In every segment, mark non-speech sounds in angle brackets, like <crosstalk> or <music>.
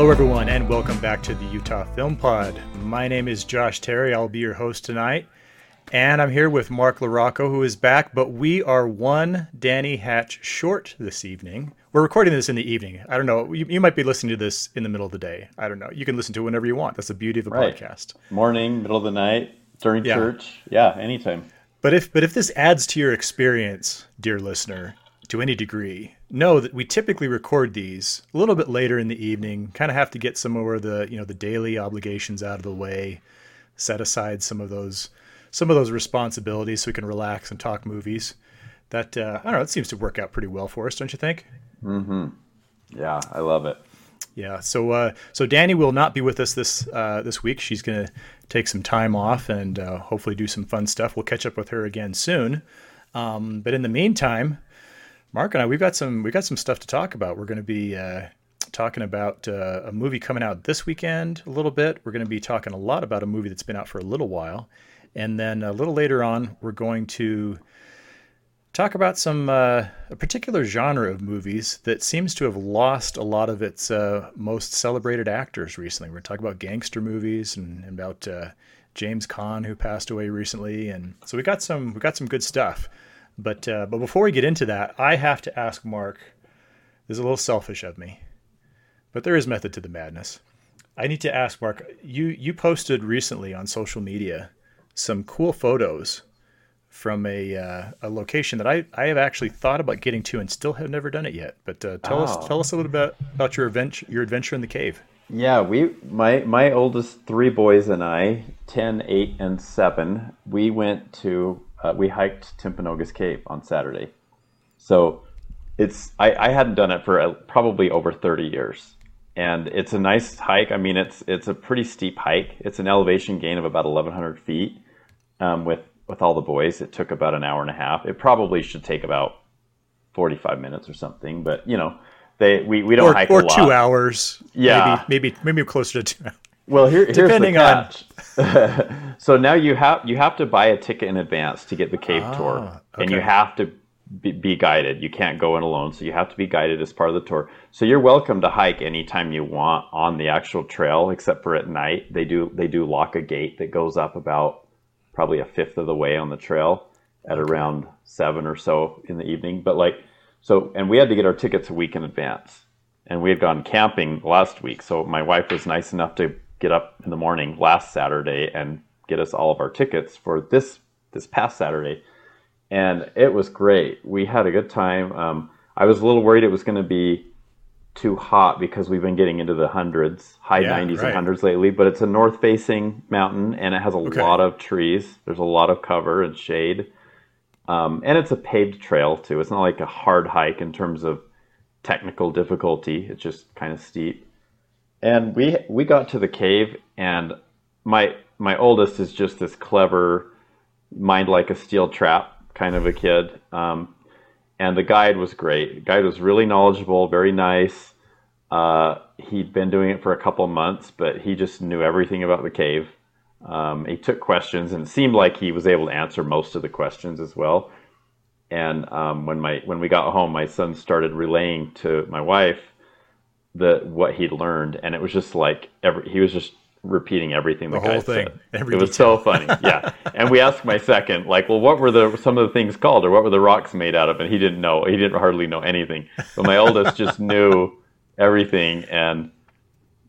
Hello, everyone, and welcome back to the Utah Film Pod. My name is Josh Terry. I'll be your host tonight. And I'm here with Mark LaRocco, who is back, but we are one Danny Hatch short this evening. We're recording this in the evening. I don't know. You, you might be listening to this in the middle of the day. I don't know. You can listen to it whenever you want. That's the beauty of the Right. podcast. Morning, middle of the night, during Yeah. church. Yeah, anytime. But if but if this adds to your experience, dear listener, to any degree, know that we typically record these a little bit later in the evening. Kind of have to get some more of the you know the daily obligations out of the way, set aside some of those some of those responsibilities so we can relax and talk movies. That uh, I don't know. It seems to work out pretty well for us, don't you think? Hmm. Yeah, I love it. Yeah. So uh, so Danny will not be with us this uh, this week. She's gonna take some time off and uh, hopefully do some fun stuff. We'll catch up with her again soon. Um, but in the meantime, Mark and I we've got some we got some stuff to talk about. We're going to be uh, talking about uh, a movie coming out this weekend a little bit. We're going to be talking a lot about a movie that's been out for a little while, and then a little later on we're going to talk about some uh, a particular genre of movies that seems to have lost a lot of its uh, most celebrated actors recently. We're talking about gangster movies and, and about uh, James Caan who passed away recently, and so we got some we got some good stuff. But uh, but before we get into that, I have to ask Mark. This is a little selfish of me, but there is method to the madness. I need to ask Mark. You you posted recently on social media some cool photos from a uh, a location that I, I have actually thought about getting to and still have never done it yet. But uh, tell Oh. us tell us a little bit about your adventure your adventure in the cave. Yeah, we my my oldest three boys and I, 10, 8, and 7, we went to uh, we hiked Timpanogos Cave on Saturday. So it's I, I hadn't done it for uh, probably over 30 years. And it's a nice hike. I mean, it's it's a pretty steep hike. It's an elevation gain of about 1,100 feet. Um, with with all the boys, it took about an hour and a half. It probably should take about 45 minutes or something. But you know, they we, we don't Or, hike or a lot. two hours. Yeah. Maybe, maybe maybe closer to two hours. Well, here, here's Depending the on- catch. <laughs> so now you have you have to buy a ticket in advance to get the cave ah, tour, and you have to be, be guided. You can't go in alone, so you have to be guided as part of the tour. So you're welcome to hike anytime you want on the actual trail, except for at night. They do they do lock a gate that goes up about probably a fifth of the way on the trail at around seven or so in the evening. But like so, and we had to get our tickets a week in advance and we had gone camping last week. So my wife was nice enough to get up in the morning last Saturday and get us all of our tickets for this this past Saturday, and it was great. We had a good time. Um, I was a little worried it was going to be too hot because we've been getting into the hundreds, high Yeah, 90s right. and hundreds lately. But it's a north-facing mountain and it has a Okay. lot of trees. There's a lot of cover and shade. Um, and it's a paved trail too. It's not like a hard hike in terms of technical difficulty. It's just kind of steep. And we we got to the cave, and my my oldest is just this clever, mind like a steel trap kind of a kid. Um, and the guide was great. The guide was really knowledgeable, very nice. Uh, he'd been doing it for a couple months, but he just knew everything about the cave. Um, he took questions and it seemed like he was able to answer most of the questions as well. And um, when my when we got home, my son started relaying to my wife the what he'd learned, and it was just like every he was just repeating everything the, The whole thing, said. every it was so funny, yeah. <laughs> And we asked my second, like, well, what were the some of the things called, or what were the rocks made out of? And he didn't know. He didn't hardly know anything. But my oldest just <laughs> knew everything, and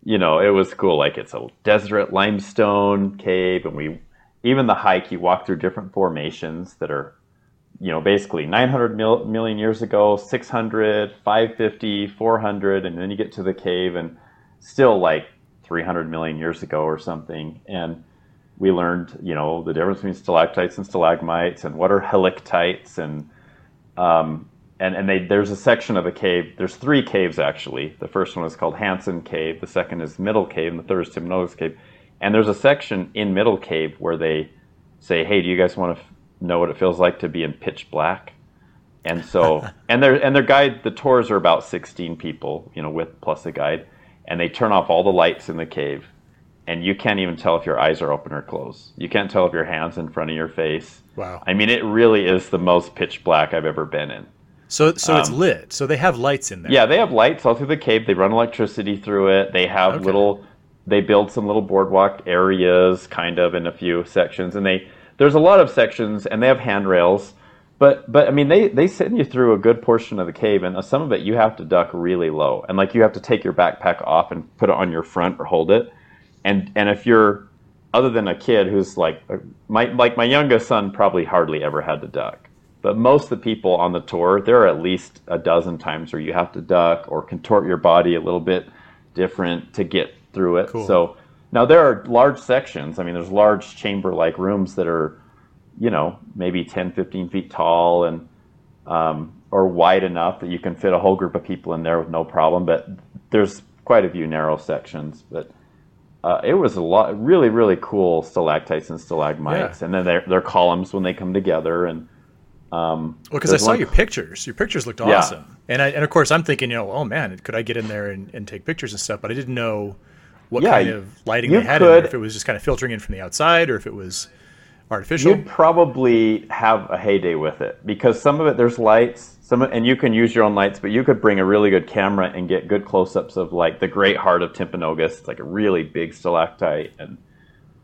you know, it was cool. Like it's a desert limestone cave, and we even the hike. You walk through different formations that are, you know, basically 900 mil, million years ago, 600, 550, 400, and then you get to the cave, and still like 300 million years ago or something. And we learned, you know, the difference between stalactites and stalagmites, and what are helictites, and um, and and they there's a section of the cave. There's three caves actually. The first one is called Hansen Cave. The second is Middle Cave, and the third is Timpanogos Cave. And there's a section in Middle Cave where they say, "Hey, do you guys want to know what it feels like to be in pitch black?" And so, <laughs> and their and their guide, the tours are about 16 people, you know, with plus a guide, and they turn off all the lights in the cave, and you can't even tell if your eyes are open or closed. You can't tell if your hands in front of your face. Wow. I mean, it really is the most pitch black I've ever been in. So so it's um, lit. So they have lights in there. Yeah, they have lights all through the cave. They run electricity through it. They have Okay. little. They build some little boardwalk areas, kind of in a few sections, and they there's a lot of sections, and they have handrails. But but I mean, they they send you through a good portion of the cave, and some of it you have to duck really low, and like you have to take your backpack off and put it on your front or hold it, and and if you're other than a kid who's like uh, my like my youngest son probably hardly ever had to duck but most of the people on the tour there are at least a dozen times where you have to duck or contort your body a little bit different to get through it Cool. so now there are large sections i mean there's large chamber like rooms that are you know maybe 10 15 feet tall and um, or wide enough that you can fit a whole group of people in there with no problem but there's quite a few narrow sections but uh, it was a lot, really, really cool stalactites and stalagmites, Yeah. and then they're, they're columns when they come together. And um, Well, because I saw one- your pictures. Your pictures looked awesome, Yeah. and I, and of course I'm thinking, you know, oh man, could I get in there and, and take pictures and stuff? But I didn't know what Yeah, kind of lighting they had in could- there. If it was just kind of filtering in from the outside, or if it was artificial. You'd probably have a heyday with it because some of it there's lights, some of, and you can use your own lights, but you could bring a really good camera and get good close-ups of like the Great Heart of Timpanogos. It's like a really big stalactite, and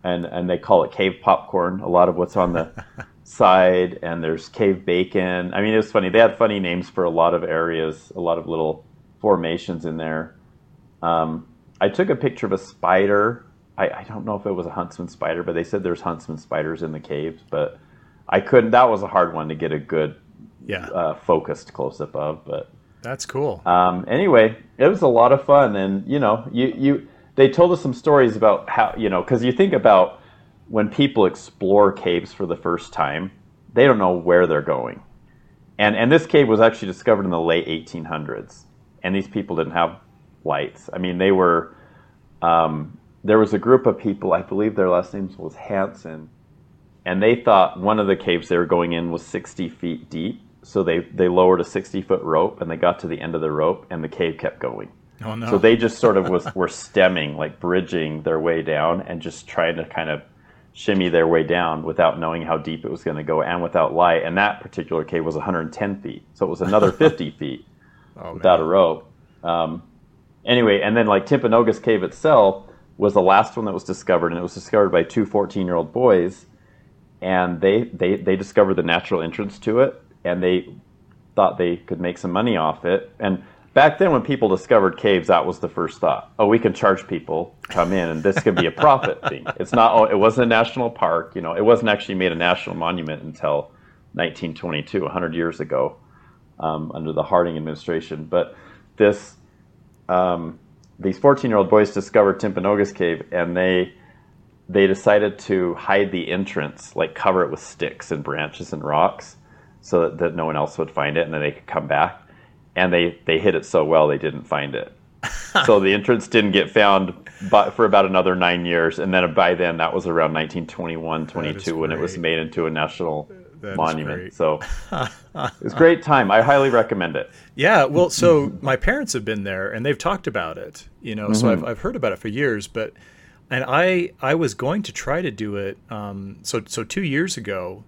and and they call it cave popcorn. A lot of what's on the <laughs> side, and there's cave bacon. I mean, it was funny. They had funny names for a lot of areas, a lot of little formations in there. Um, I took a picture of a spider. I, I don't know if it was a huntsman spider, but they said there's huntsman spiders in the caves. But I couldn't. That was a hard one to get a good yeah, uh, focused close up of. But that's cool. um, anyway, it was a lot of fun, and you know, you you they told us some stories about how you know because you think about when people explore caves for the first time, they don't know where they're going, and and this cave was actually discovered in the late 1800s, and these people didn't have lights. I mean, they were. Um, there was a group of people, I believe their last names was Hansen, and they thought one of the caves they were going in was 60 feet deep. So they, they lowered a 60 foot rope and they got to the end of the rope and the cave kept going. oh no, So they just sort of was were stemming, like bridging their way down and just trying to kind of shimmy their way down without knowing how deep it was going to go and without light. And that particular cave was 110 feet, so it was another <laughs> 50 feet oh, without man. a rope. Um, anyway, and then like Timpanogos Cave itself was the last one that was discovered, and it was discovered by two 14 year old boys, and they, they they discovered the natural entrance to it, and they thought they could make some money off it. And back then, when people discovered caves, that was the first thought: oh, we can charge people to come in, and this could be a profit thing. <laughs> It's not. Oh, it wasn't a national park. You know, it wasn't actually made a national monument until 1922, 100 years ago, um, under the Harding administration. But this um, these 14 year old boys discovered Timpanogos Cave and they they decided to hide the entrance, like cover it with sticks and branches and rocks so that, that no one else would find it and then they could come back. And they, they hid it so well they didn't find it. <laughs> so the entrance didn't get found but for about another nine years. And then by then, that was around 1921, 22 when it was made into a national That monument. So <laughs> it's great time. I highly recommend it. Yeah, well, so my parents have been there and they've talked about it, you know, so Mm-hmm. I've, I've heard about it for years, but, and I, I was going to try to do it. Um, so, so two years ago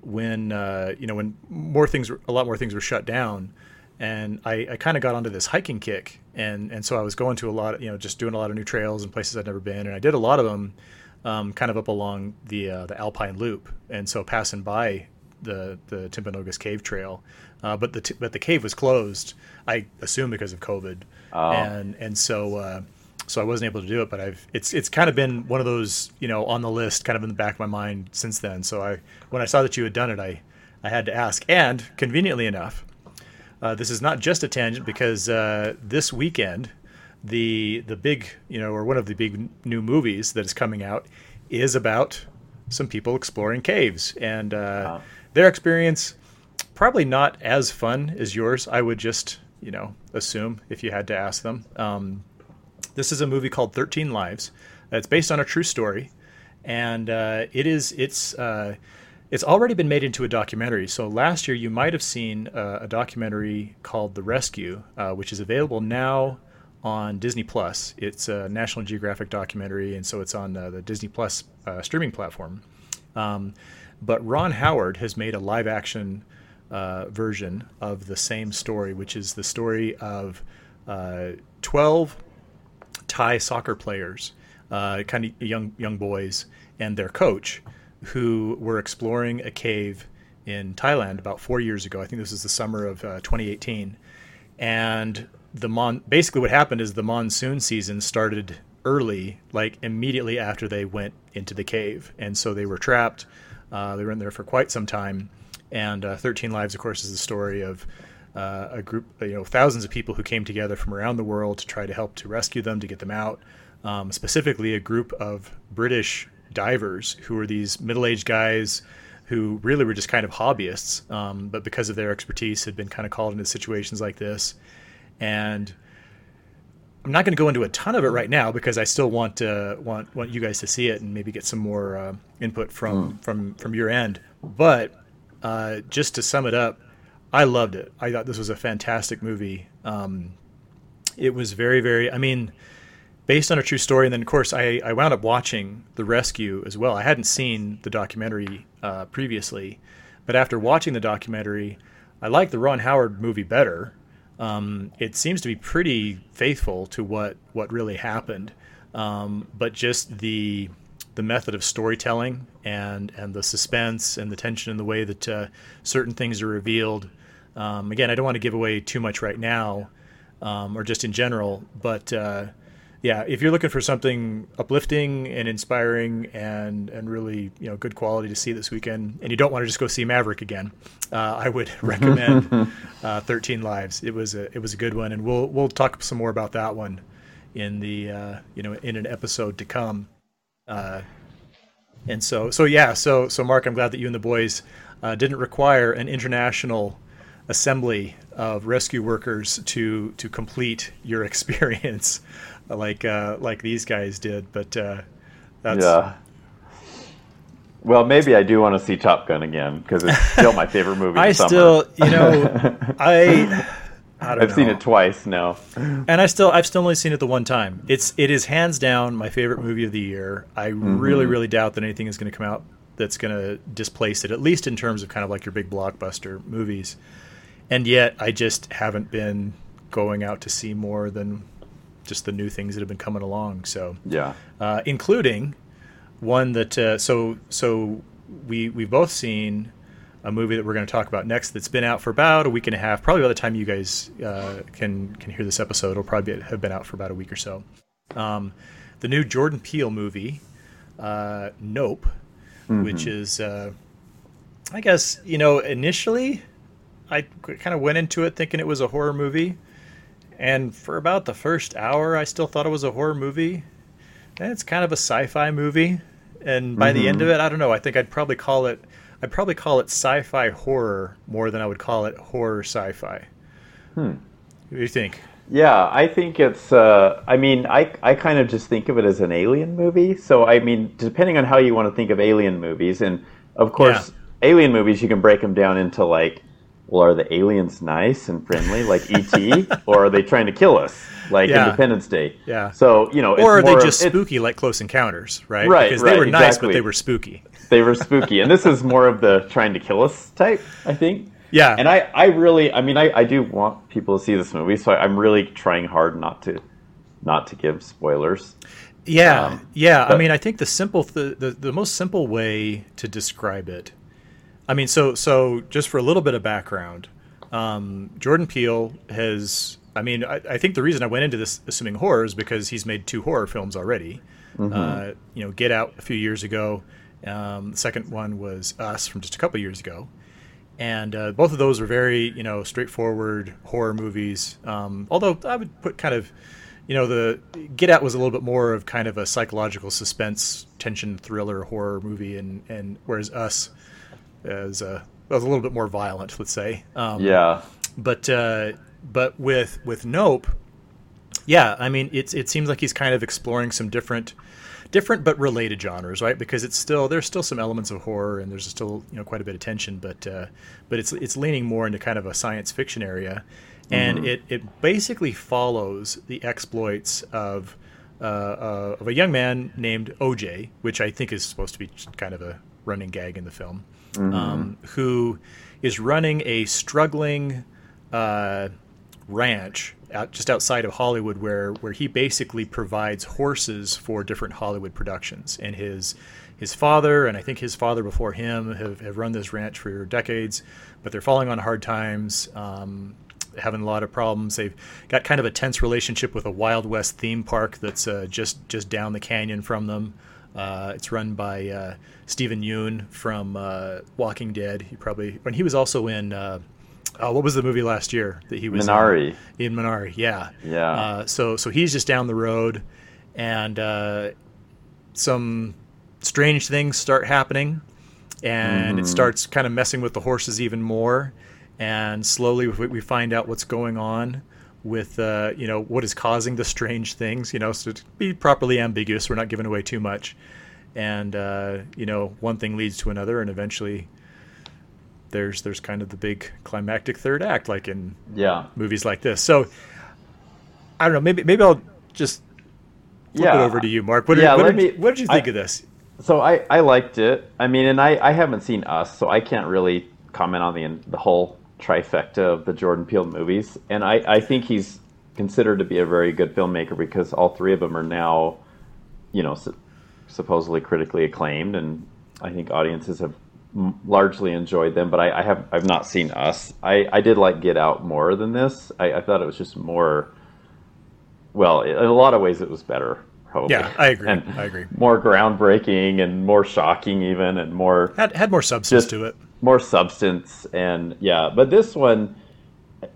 when, uh, you know, when more things, were, a lot more things were shut down and I, I kind of got onto this hiking kick and, and so I was going to a lot of, you know, just doing a lot of new trails and places I'd never been. And I did a lot of them, um, kind of up along the, uh, the Alpine loop. And so passing by the, the Timpanogos cave trail, uh, but the t- but the cave was closed. I assume because of COVID, Oh. and and so uh, so I wasn't able to do it. But I've it's it's kind of been one of those you know on the list, kind of in the back of my mind since then. So I when I saw that you had done it, I I had to ask. And conveniently enough, uh, this is not just a tangent because uh, this weekend the the big you know or one of the big new movies that is coming out is about some people exploring caves. And uh, their experience probably not as fun as yours i would just you know assume if you had to ask them. Um, this is a movie called 13 lives. It's based on a true story. And uh, it is it's uh, it's already been made into a documentary. So last year you might have seen uh, a documentary called the rescue uh, which is available now on disney plus. It's a national geographic documentary and so it's on uh, the disney plus uh, streaming platform. Um, but ron howard has made a live action uh, version of the same story, which is the story of uh, 12 Thai soccer players, uh, kind of young young boys, and their coach, who were exploring a cave in Thailand about four years ago. I think this was the summer of uh, 2018, and the mon basically what happened is the monsoon season started early, like immediately after they went into the cave, and so they were trapped. Uh, they were in there for quite some time, and uh, 13 Lives, of course, is the story of uh, a group, you know, thousands of people who came together from around the world to try to help to rescue them, to get them out. Um, specifically, a group of British divers who were these middle-aged guys who really were just kind of hobbyists, um, but because of their expertise, had been kind of called into situations like this. And I'm not going to go into a ton of it right now because I still want uh, want want you guys to see it and maybe get some more uh, input from mm. from from your end. But uh, just to sum it up, I loved it. I thought this was a fantastic movie. Um, it was very very. I mean, based on a true story, and then of course I, I wound up watching The Rescue as well. I hadn't seen the documentary uh, previously, but after watching the documentary, I liked the Ron Howard movie better um, it seems to be pretty faithful to what what really happened. Um, but just the the method of storytelling and and the suspense and the tension and the way that uh, certain things are revealed. Um, again, I don't want to give away too much right now, um, or just in general, but uh, yeah, if you're looking for something uplifting and inspiring and and really you know good quality to see this weekend, and you don't want to just go see Maverick again, uh, I would <laughs> recommend <laughs> uh, Thirteen Lives. It was a it was a good one, and we'll we'll talk some more about that one in the uh, you know in an episode to come. Uh, and so so yeah, so so Mark, I'm glad that you and the boys uh, didn't require an international assembly of rescue workers to to complete your <laughs> experience like uh, like these guys did. But uh, that's yeah. Well, maybe I do want to see Top Gun again because it's still my favorite movie. <laughs> I still, you know, <laughs> I. I have seen it twice now, and I still I've still only seen it the one time. It's it is hands down my favorite movie of the year. I mm-hmm. really really doubt that anything is going to come out that's going to displace it, at least in terms of kind of like your big blockbuster movies. And yet, I just haven't been going out to see more than just the new things that have been coming along. So yeah, uh, including one that uh, so so we we've both seen a movie that we're going to talk about next that's been out for about a week and a half. Probably by the time you guys uh, can can hear this episode, it'll probably have been out for about a week or so. Um, the new Jordan Peele movie, uh, Nope, mm-hmm. which is uh, I guess you know initially I kind of went into it thinking it was a horror movie. And for about the first hour, I still thought it was a horror movie. And it's kind of a sci-fi movie. And by mm-hmm. the end of mm-hmm. it, I don't know. I think I'd probably call it I'd probably call it sci-fi horror more than I would call it horror sci-fi. Hmm. What do you think? Yeah, I think it's. Uh, I mean, I I kind of just think of it as an alien movie. So I mean, depending on how you want to think of alien movies, and of course, yeah. alien movies you can break them down into like well, are the aliens nice and friendly like ET, <laughs> or are they trying to kill us like yeah. Independence Day? Yeah. So you know, or are they just of, spooky like Close Encounters, right? Right. Because right, they were exactly. nice, but they were spooky. They were spooky, and this is more of the trying to kill us type, I think. Yeah. And I, I really, I mean, I, I do want people to see this movie, so I'm really trying hard not to, not to give spoilers. Yeah, um, yeah. But, I mean, I think the simple, th- the the most simple way to describe it I mean, so so just for a little bit of background, um, Jordan Peele has. I mean, I, I, think the reason I went into this assuming horror is because he's made two horror films already. Mm-hmm. Uh, you know, Get Out a few years ago. Um, the second one was Us from just a couple years ago, and uh, both of those are very you know straightforward horror movies. Um, although I would put kind of you know the Get Out was a little bit more of kind of a psychological suspense, tension, thriller horror movie, and and whereas Us as a was a little bit more violent, let's say. Um, yeah. But uh, but with with Nope, yeah, I mean it's it seems like he's kind of exploring some different different but related genres, right? Because it's still there's still some elements of horror and there's still you know quite a bit of tension, but uh, but it's it's leaning more into kind of a science fiction area, and mm-hmm. it it basically follows the exploits of. Uh, uh, of a young man named OJ, which I think is supposed to be kind of a running gag in the film, mm-hmm. um, who is running a struggling uh, ranch out, just outside of Hollywood, where where he basically provides horses for different Hollywood productions, and his his father and I think his father before him have, have run this ranch for decades, but they're falling on hard times. Um, having a lot of problems. They've got kind of a tense relationship with a Wild West theme park that's uh, just just down the canyon from them. Uh, it's run by uh, Steven Yeun from uh, Walking Dead. He probably when he was also in uh, oh, what was the movie last year that he was in Minari. In, in Minari, yeah, yeah. Uh, so so he's just down the road, and some strange things start happening, and mm-hmm. it starts kind of messing with the horses even more and slowly we find out what's going on with uh, you know what is causing the strange things. You know, so to be properly ambiguous, we're not giving away too much, and uh, you know one thing leads to another, and eventually there's there's kind of the big climactic third act, like in yeah movies like this. So I don't know. Maybe maybe I'll just flip yeah. it over to you, Mark. What, yeah, what, did, me, what did you think I, of this? So I, I liked it. I mean, and I, I haven't seen Us, so I can't really comment on the the whole trifecta of the Jordan Peele movies, and I, I think he's considered to be a very good filmmaker because all three of them are now, you know, su- supposedly critically acclaimed, and I think audiences have m- largely enjoyed them. But I, I, have I've not seen Us. I, I did like Get Out more than this. I, I thought it was just more. Well, in a lot of ways, it was better. Probably. Yeah, I agree. And I agree. More groundbreaking and more shocking, even, and more had had more substance just, to it more substance and yeah. But this one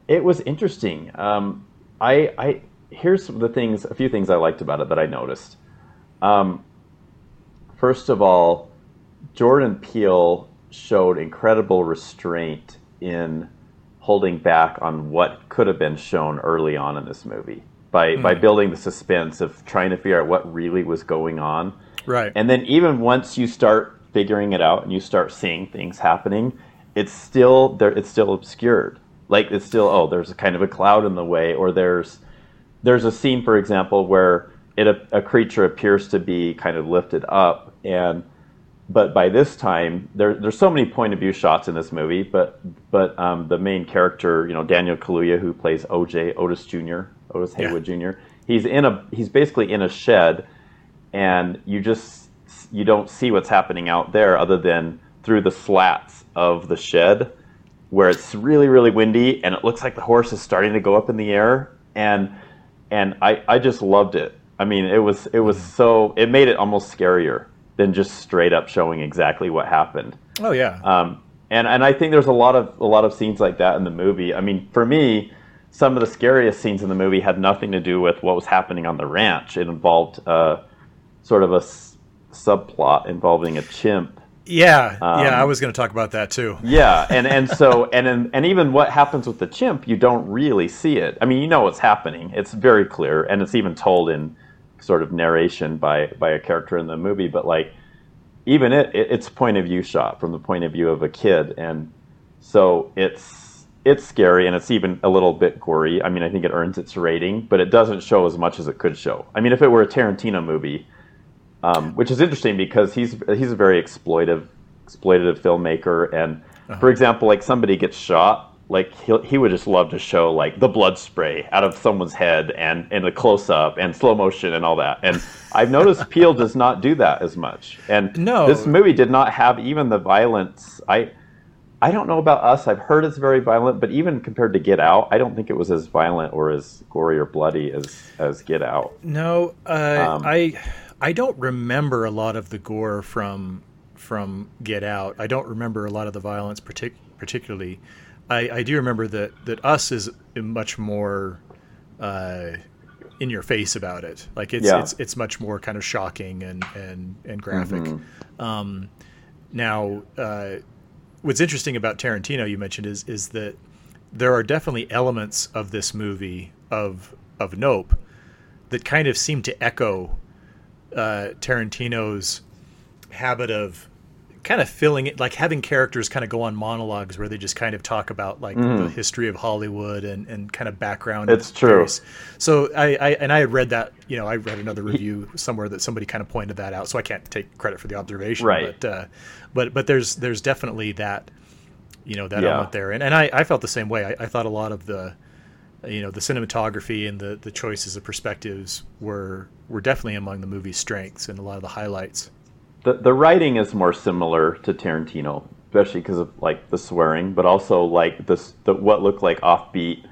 it was interesting. Um, i i here's the things a few things i liked about it that i noticed. Um, first of all jordan peele showed incredible restraint in holding back on what could have been shown early on in this movie by mm. by building the suspense of trying to figure out what really was going on. Right. And then even once you start figuring it out and you start seeing things happening, it's still there. It's still obscured. Like it's still oh, there's a kind of a cloud in the way, or there's there's a scene, for example, where it a, a creature appears to be kind of lifted up, and but by this time there, there's so many point of view shots in this movie. But but um, the main character, you know, Daniel Kaluuya, who plays OJ Otis Jr. Otis Haywood yeah. Jr. He's in a he's basically in a shed, and you just you don't see what's happening out there other than through the slats of the shed where it's really really windy and it looks like the horse is starting to go up in the air and and I, I just loved it. I mean, it was it was so it made it almost scarier than just straight up showing exactly what happened. Oh yeah. Um, and and I think there's a lot of a lot of scenes like that in the movie. I mean, for me, some of the scariest scenes in the movie had nothing to do with what was happening on the ranch. It involved uh, sort of a subplot involving a chimp. Yeah, um, yeah, I was going to talk about that too. yeah, and and so <laughs> and and, and even what happens with the chimp, you don't really see it. I mean, you know what's happening. It's very clear, and it's even told in sort of narration by by a character in the movie. But like, even it, it it's point of view shot from the point of view of a kid, and so it's it's scary and it's even a little bit gory. I mean, I think it earns its rating, but it doesn't show as much as it could show. I mean, if it were a Tarantino movie um, which is interesting because he's he's a very exploitive exploitative filmmaker. And uh-huh. for example, like somebody gets shot, like he he would just love to show like the blood spray out of someone's head and and a close up and slow motion and all that. And I've noticed <laughs> Peele does not do that as much. And no. this movie did not have even the violence. I. I don't know about us. I've heard it's very violent, but even compared to Get Out, I don't think it was as violent or as gory or bloody as as Get Out. No, uh, um, I I don't remember a lot of the gore from from Get Out. I don't remember a lot of the violence, partic- particularly. I, I, do remember that that Us is much more uh, in your face about it. Like it's yeah. it's it's much more kind of shocking and and and graphic. Mm-hmm. Um, now, uh, what's interesting about Tarantino you mentioned is is that there are definitely elements of this movie of of Nope that kind of seem to echo uh, Tarantino's habit of kind of filling it like having characters kind of go on monologues where they just kind of talk about like the history of Hollywood and, and kind of background. It's true. So I, I and I had read that you know I read another review somewhere that somebody kind of pointed that out. So I can't take credit for the observation. Right. But uh, but but there's there's definitely that you know that Yeah. element there, and and I, I felt the same way. I, I thought a lot of the you know the cinematography and the the choices of perspectives were were definitely among the movie's strengths and a lot of the highlights. the the writing is more similar to Tarantino, especially because of like the swearing, but also like this the what looked like offbeat,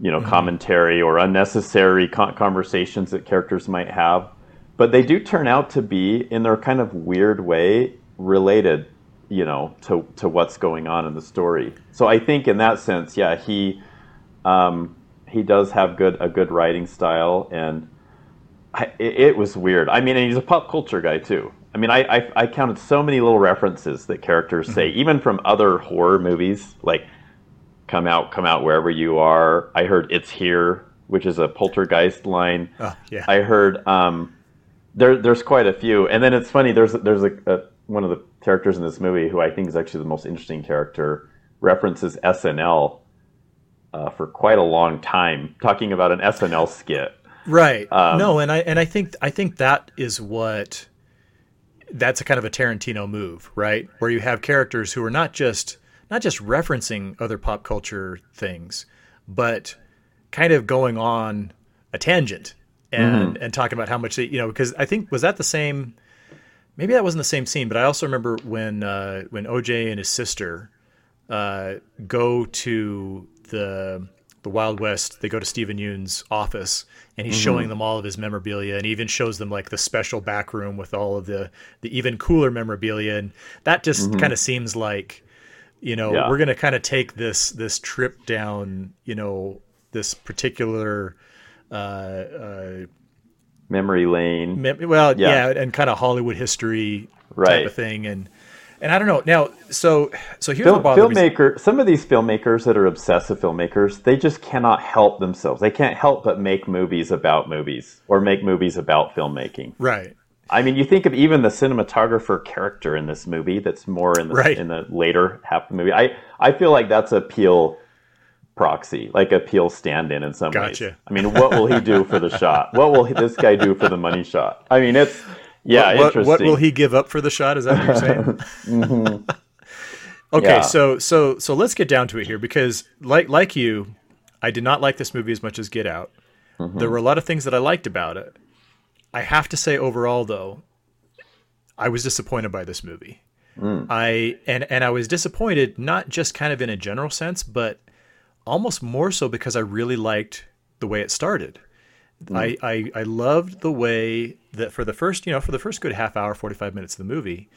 you know, mm-hmm. commentary or unnecessary con- conversations that characters might have. But they do turn out to be, in their kind of weird way, related, you know, to to what's going on in the story. So I think in that sense, yeah, he um, he does have good a good writing style and. I, it, it was weird. I mean, and he's a pop culture guy too. I mean, I, I, I counted so many little references that characters say, even from other horror movies, like "Come out, come out wherever you are." I heard "It's here," which is a poltergeist line. Oh, yeah. I heard um, there there's quite a few, and then it's funny. There's there's a, a one of the characters in this movie who I think is actually the most interesting character references SNL uh, for quite a long time, talking about an SNL skit. Right. Um, no, and I and I think I think that is what that's a kind of a Tarantino move, right? Where you have characters who are not just not just referencing other pop culture things, but kind of going on a tangent and and talking about how much they, you know, because I think was that the same maybe that wasn't the same scene, but I also remember when uh, when OJ and his sister uh, go to the the Wild West. They go to Steven Yeun's office, and he's showing them all of his memorabilia, and he even shows them like the special back room with all of the the even cooler memorabilia, and that just kind of seems like you know Yeah. we're gonna kind of take this this trip down you know this particular uh, uh, Memory lane. mem- well Yeah. yeah, and kind of Hollywood history type of thing, and and I don't know now. So so here's Film, what bothered me. filmmaker, some of these filmmakers that are obsessive filmmakers, they just cannot help themselves. They can't help but make movies about movies or make movies about filmmaking. Right. I mean, you think of even the cinematographer character in this movie. That's more in the Right. in the later half of the movie. I I feel like that's a Peele proxy, like a Peele stand-in in some ways. Gotcha. I mean, what will he do for the shot? What will this guy do for the money shot? I mean, it's yeah, what, interesting. what will he give up for the shot? Is that what you're saying? <laughs> Mm-hmm. okay, Yeah. so so so let's get down to it here because like like you, I did not like this movie as much as Get Out. Mm-hmm. There were a lot of things that I liked about it. I have to say overall though, I was disappointed by this movie. Mm. I and and I was disappointed not just kind of in a general sense, but almost more so because I really liked the way it started. I, I I loved the way that for the first you know for the first good half hour, forty five minutes of the movie,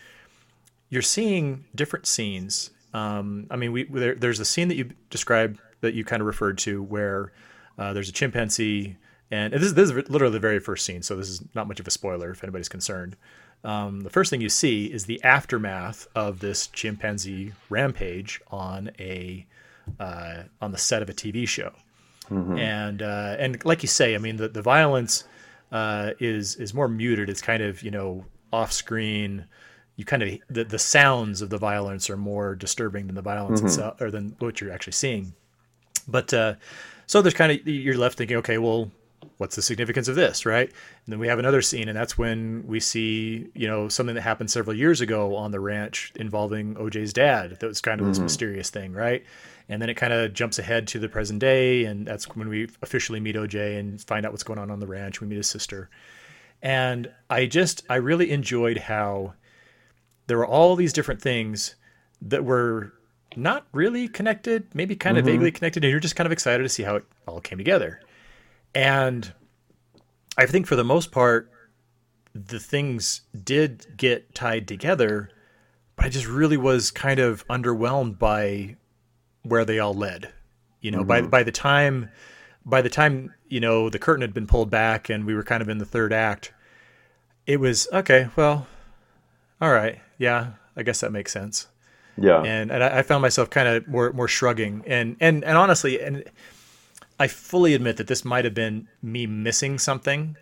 you're seeing different scenes. Um, I mean, we there, there's a scene that you described that you kind of referred to where uh, there's a chimpanzee, and this is this is literally the very first scene, so this is not much of a spoiler if anybody's concerned. Um, the first thing you see is the aftermath of this chimpanzee rampage on a uh, on the set of a TV show, and uh, and like you say, I mean the the violence uh, is is more muted. It's kind of you know off screen. You kind of the the sounds of the violence are more disturbing than the violence itself, or than what you're actually seeing. But uh, so there's kind of you're left thinking, okay, well, what's the significance of this, right? And then we have another scene, and that's when we see you know something that happened several years ago on the ranch involving OJ's dad. That was kind of this mysterious thing, right? And then it kind of jumps ahead to the present day, and that's when we officially meet OJ and find out what's going on on the ranch. We meet his sister, and I just I really enjoyed how there were all these different things that were not really connected, maybe kind of mm-hmm. vaguely connected, and you're just kind of excited to see how it all came together. And I think for the most part, the things did get tied together, but I just really was kind of underwhelmed by where they all led. You know, by by the time by the time, you know, the curtain had been pulled back and we were kind of in the third act, it was okay, well, all right, yeah, I guess that makes sense. Yeah, and and I, I found myself kind of more more shrugging and and and honestly and I fully admit that this might have been me missing something.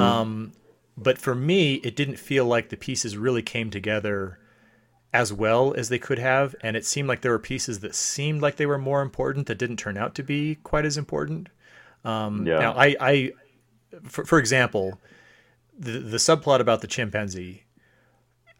Um but for me it didn't feel like the pieces really came together as well as they could have, and it seemed like there were pieces that seemed like they were more important that didn't turn out to be quite as important. Um, Yeah. Now, I, I for, for example, the the subplot about the chimpanzee,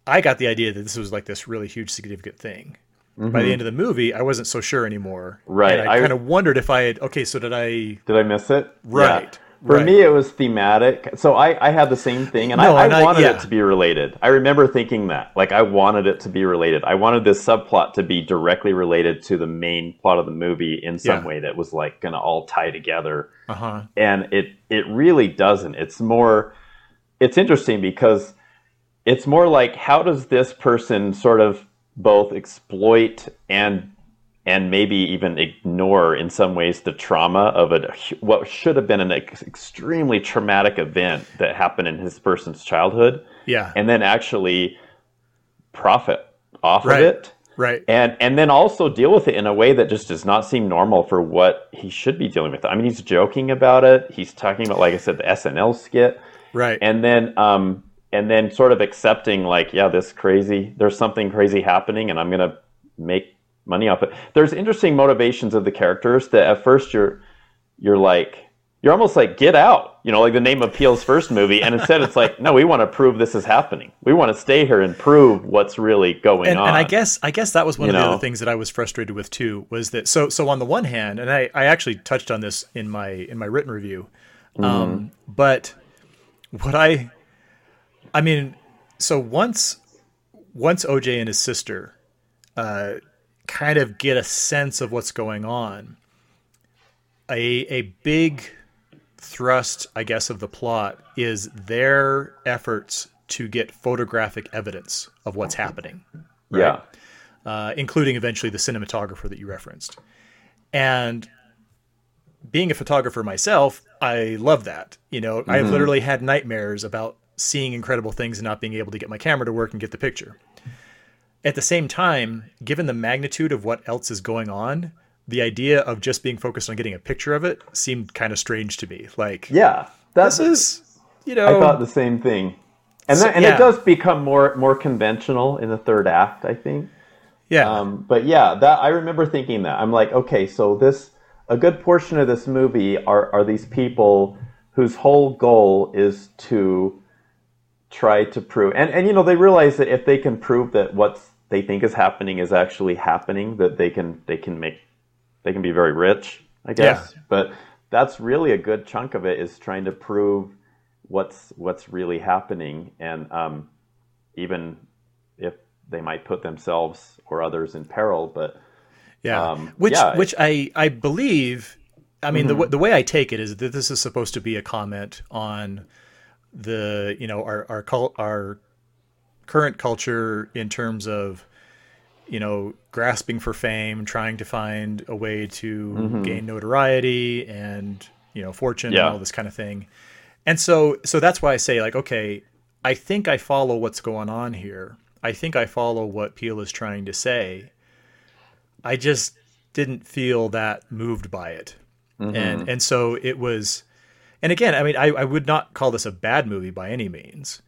I got the idea that this was like this really huge significant thing. By the end of the movie, I wasn't so sure anymore. Mm-hmm. Right, And I, I- kind of wondered if I had. Okay, so did I? Did I miss it? Right, Yeah. For right. me, it was thematic. So I, I had the same thing, and No, I, and I I- wanted yeah. it to be related. I remember thinking that. Like, I wanted it to be related. I wanted this subplot to be directly related to the main plot of the movie in some Yeah. way that was like going to all tie together. Uh huh. and it it really doesn't it's more it's interesting because it's more like how does this person sort of both exploit and and maybe even ignore in some ways the trauma of a what should have been an ex- extremely traumatic event that happened in his person's childhood Yeah. and then actually profit off Right. of it right. and and then also deal with it in a way that just does not seem normal for what he should be dealing with. I mean, he's joking about it. He's talking about, like I said, the SNL skit, Right. and then um and then sort of accepting, like, yeah, this crazy. There's something crazy happening, and I'm gonna make money off it. There's interesting motivations of the characters that at first you're you're like you're almost like get out you know like the name of Peele's first movie and instead it's like no we want to prove this is happening we want to stay here and prove what's really going and, on and I guess I guess that was one You of the other things that I was frustrated with too was that so so on the one hand, and I, I actually touched on this in my in my written review, Mm-hmm. um, but what I I mean, so once once OJ and his sister uh, kind of get a sense of what's going on, a a big thrust, I guess, of the plot is their efforts to get photographic evidence of what's happening yeah uh, including eventually the cinematographer that you referenced. And being a photographer myself, I love that. You know, I've literally had nightmares about seeing incredible things and not being able to get my camera to work and get the picture. At the same time, given the magnitude of what else is going on, the idea of just being focused on getting a picture of it seemed kind of strange to me. Like, yeah that's this is, you know, I thought the same thing. And, So- that, and yeah. it does become more more conventional in the third act, I think. yeah, Um, but yeah, that I remember thinking that. I'm like, okay, so this a good portion of this movie are are these people whose whole goal is to try to prove and, and you know, they realize that if they can prove that what they think is happening is actually happening, that they can they can make they can be very rich, I guess. But that's really a good chunk of it is trying to prove what's what's really happening and um, even if they might put themselves or others in peril but Yeah, Um, which yeah. which I I believe. I mean, the the the way I take it is that this is supposed to be a comment on the you know our our our current culture in terms of you know grasping for fame, trying to find a way to mm-hmm. gain notoriety and you know fortune Yeah. and all this kind of thing. And so so that's why I say like okay, I think I follow what's going on here. I think I follow what Peele is trying to say. I just didn't feel that moved by it. Mm-hmm. And and so it was and again, I mean I, I would not call this a bad movie by any means.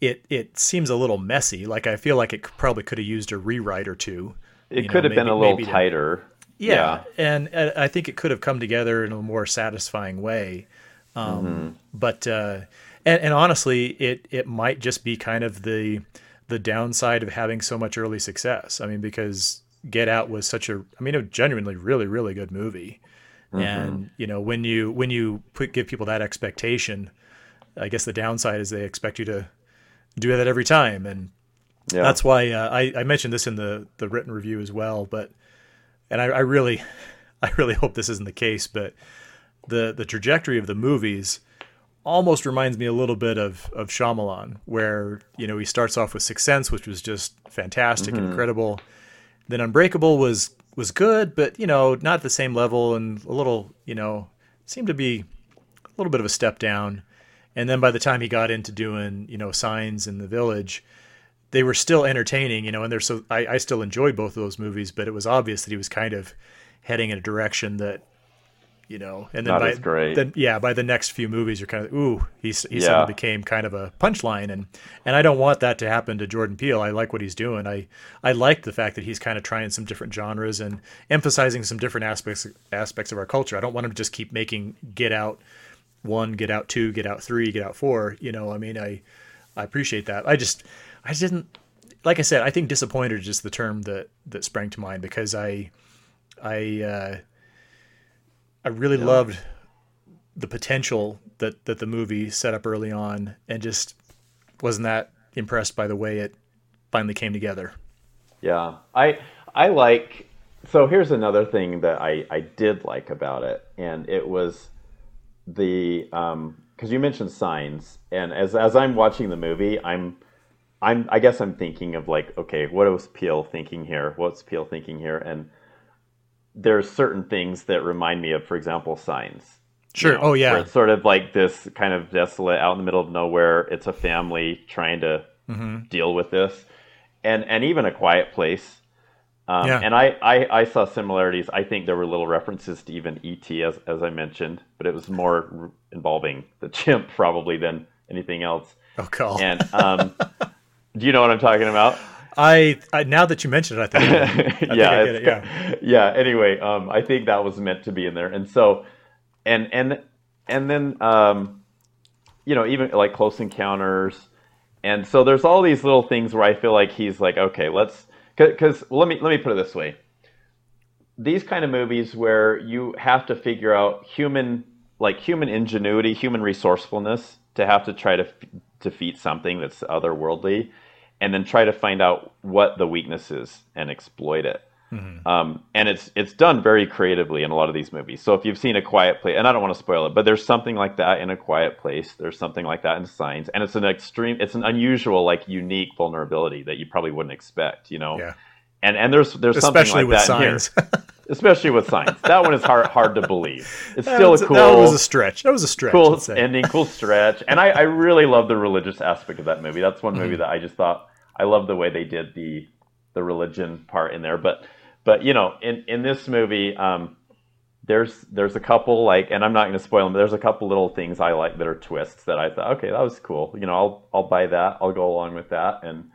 It it seems a little messy. Like I feel like it probably could have used a rewrite or two. it you know, could have been a little maybe to- tighter yeah, and, I think it could have come together in a more satisfying way. Um, But uh, and, and honestly, it it might just be kind of the the downside of having so much early success. I mean, because Get Out was such a I mean, a genuinely really really good movie, and you know when you when you put give people that expectation, I guess the downside is they expect you to do that every time, and yeah that's why uh, I, I mentioned this in the, the written review as well. But and I, I really, <laughs> I really hope this isn't the case. But the the trajectory of the movies almost reminds me a little bit of of Shyamalan, where you know he starts off with Sixth Sense, which was just fantastic and incredible. Then Unbreakable was was good, but you know not the same level and a little you know seemed to be a little bit of a step down. And then by the time he got into doing you know Signs in the Village, they were still entertaining, you know, and they're so I, I still enjoyed both of those movies, but it was obvious that he was kind of heading in a direction that you know, and then Not by great. then yeah, by the next few movies, you're kind of ooh, he's he Yeah. suddenly became kind of a punchline, and and I don't want that to happen to Jordan Peele. I like what he's doing. I I like the fact that he's kind of trying some different genres and emphasizing some different aspects aspects of our culture. I don't want him to just keep making Get Out one, Get Out two, Get Out three, Get Out four. You know, I mean, I I appreciate that. I just I didn't like I said. I think disappointed is just the term that that sprang to mind because I I uh, I really loved the potential that that the movie set up early on, and just wasn't that impressed by the way it finally came together. Yeah, I I like. So here's another thing that I I did like about it, and it was the um because you mentioned signs, and as as I'm watching the movie, I'm I'm I guess I'm thinking of like, okay, what was Peele thinking here? What's Peele thinking here? And there's certain things that remind me of, for example, signs. Sure. you know, oh yeah. where it's sort of like this kind of desolate out in the middle of nowhere. It's a family trying to Mm-hmm. deal with this, and and even a quiet place. Um, Yeah. And I, I I saw similarities. I think there were little references to even ET as as I mentioned, but it was more r- involving the <laughs> chimp probably than anything else. Oh, cool. And um, do you know what I'm talking about? I, I now that you mentioned it, I think <laughs> I think I yeah, get it, yeah. <laughs> yeah. Anyway, um, I think that was meant to be in there, and so, and and and then, um, you know, even like Close Encounters, and so there's all these little things where I feel like he's like, okay, let's, because let me let me put it this way. These kind of movies where you have to figure out human, like human ingenuity, human resourcefulness to have to try to f- defeat something that's otherworldly, and then try to find out what the weakness is and exploit it. Um, and it's it's done very creatively in a lot of these movies. So if you've seen A Quiet Place, and I don't want to spoil it, but there's something like that in A Quiet Place. There's something like that in Signs, and it's an extreme, it's an unusual, like unique vulnerability that you probably wouldn't expect. You know, Yeah. and and there's there's Especially something like with that in signs. here, <laughs> especially with Signs. That one is hard hard to believe. It's that, still was, a cool that was a stretch. That was a stretch. cool <laughs> ending, cool stretch. And I, I really love the religious aspect of that movie. That's one Mm-hmm. movie that I just thought I love the way they did the the religion part in there. But but you know, in in this movie, um, there's there's a couple like, and I'm not going to spoil them. But there's a couple little things I like that are twists that I thought, okay, that was cool. You know, I'll I'll buy that. I'll go along with that. And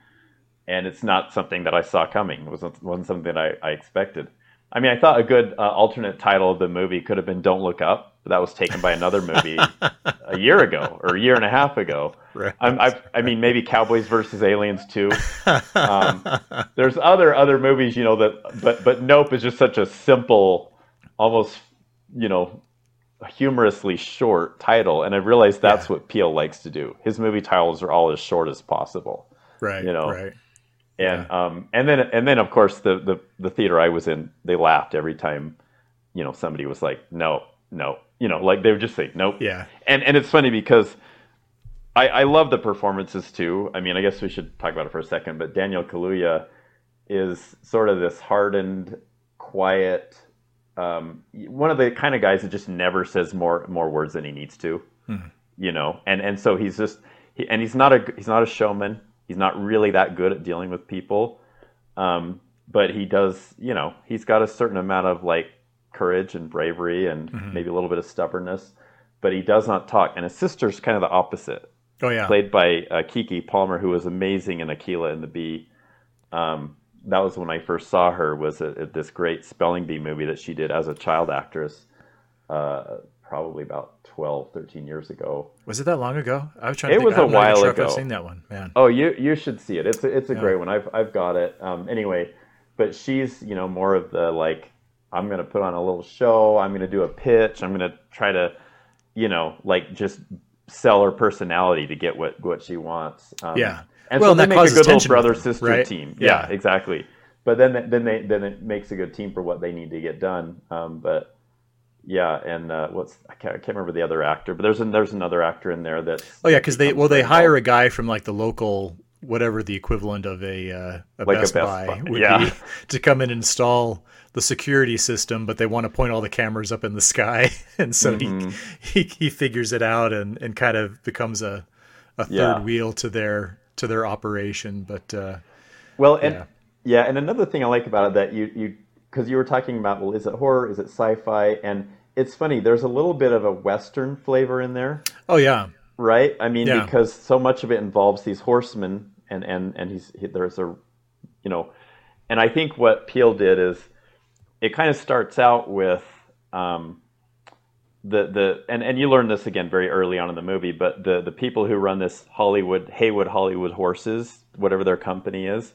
and it's not something that I saw coming. It wasn't wasn't something that I, I expected. I mean, I thought a good uh, alternate title of the movie could have been "Don't Look Up," but that was taken by another movie a year ago or a year and a half ago. Right. I'm, I've, I mean, maybe Cowboys versus Aliens too. Um, there's other other movies, you know, that but but Nope is just such a simple, almost you know, humorously short title, and I realized that's what Peele likes to do. His movie titles are all as short as possible right. you know, Right. and um and then and then of course the the the theater I was in they laughed every time you know somebody was like no no. You know like they would just say nope. Yeah. and and it's funny because I I love the performances too. I mean I guess we should talk about it for a second but Daniel Kaluuya is sort of this hardened quiet um one of the kind of guys that just never says more more words than he needs to you know? And and so he's just he, and he's not a he's not a showman. He's not really that good at dealing with people. Um, but he does you know he's got a certain amount of like courage and bravery and maybe a little bit of stubbornness but he does not talk and his sister's kind of the opposite Oh yeah. played by uh, Keke Palmer, who was amazing in Akeelah and the Bee. Um, that was when I first saw her. Was at, at this great spelling bee movie that she did as a child actress, uh, probably about 12, 13 years ago. Was it that long ago? I was trying. to It think. was a I'm not even while sure If ago. I've seen that one, man. Oh, you you should see it. It's a, it's a great one. I've I've got it. Um, anyway, but she's you know more of the like I'm gonna put on a little show. I'm gonna do a pitch. I'm gonna try to you know like just sell her personality to get what what she wants. Um, Yeah. and Well, so they that make a good little brother sister right? team. Yeah, Yeah. exactly. But then then they then it makes a good team for what they need to get done. Um, but yeah, and uh, what's I can't, I can't remember the other actor, but there's an, there's another actor in there that, Oh yeah, because they well they hire a guy from like the local whatever the equivalent of a, uh, a, Like a Best, Best Buy, Buy, would yeah. be <laughs> to come and install the security system, but they want to point all the cameras up in the sky, <laughs> and so Mm-hmm. he, he he figures it out and, and kind of becomes a a third Yeah. wheel to their to their operation. But uh, Well, and Yeah. yeah. and another thing I like about it that you you because you were talking about well, is it horror? Is it sci-fi? And it's funny. There's a little bit of a western flavor in there, Oh yeah, right? I mean, Yeah. because so much of it involves these horsemen, and and and he's he, there's a, you know, and I think what Peele did is, it kind of starts out with. Um, the the and, and you learn this again very early on in the movie, but the the people who run this Hollywood Haywood Hollywood Horses, whatever their company is,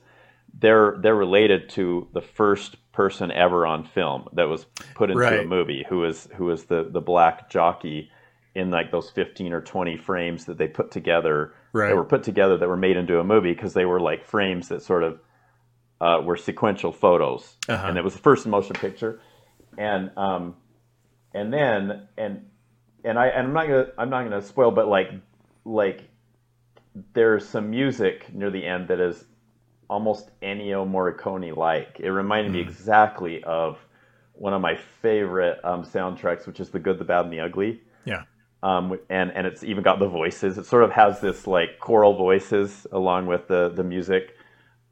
they're they're related to the first person ever on film that was put into a movie, who is who is the the black jockey in like those fifteen or twenty frames that they put together Right. that were put together that were made into a movie because they were like frames that sort of uh, were sequential photos, Uh-huh. and it was the first motion picture, and um, and then and and I and I'm not gonna I'm not gonna spoil, but like like there's some music near the end that is almost Ennio Morricone like. It reminded me exactly of one of my favorite um, soundtracks, which is The Good, the Bad, and the Ugly. yeah, Um, and and it's even got the voices. It sort of has this like choral voices along with the the music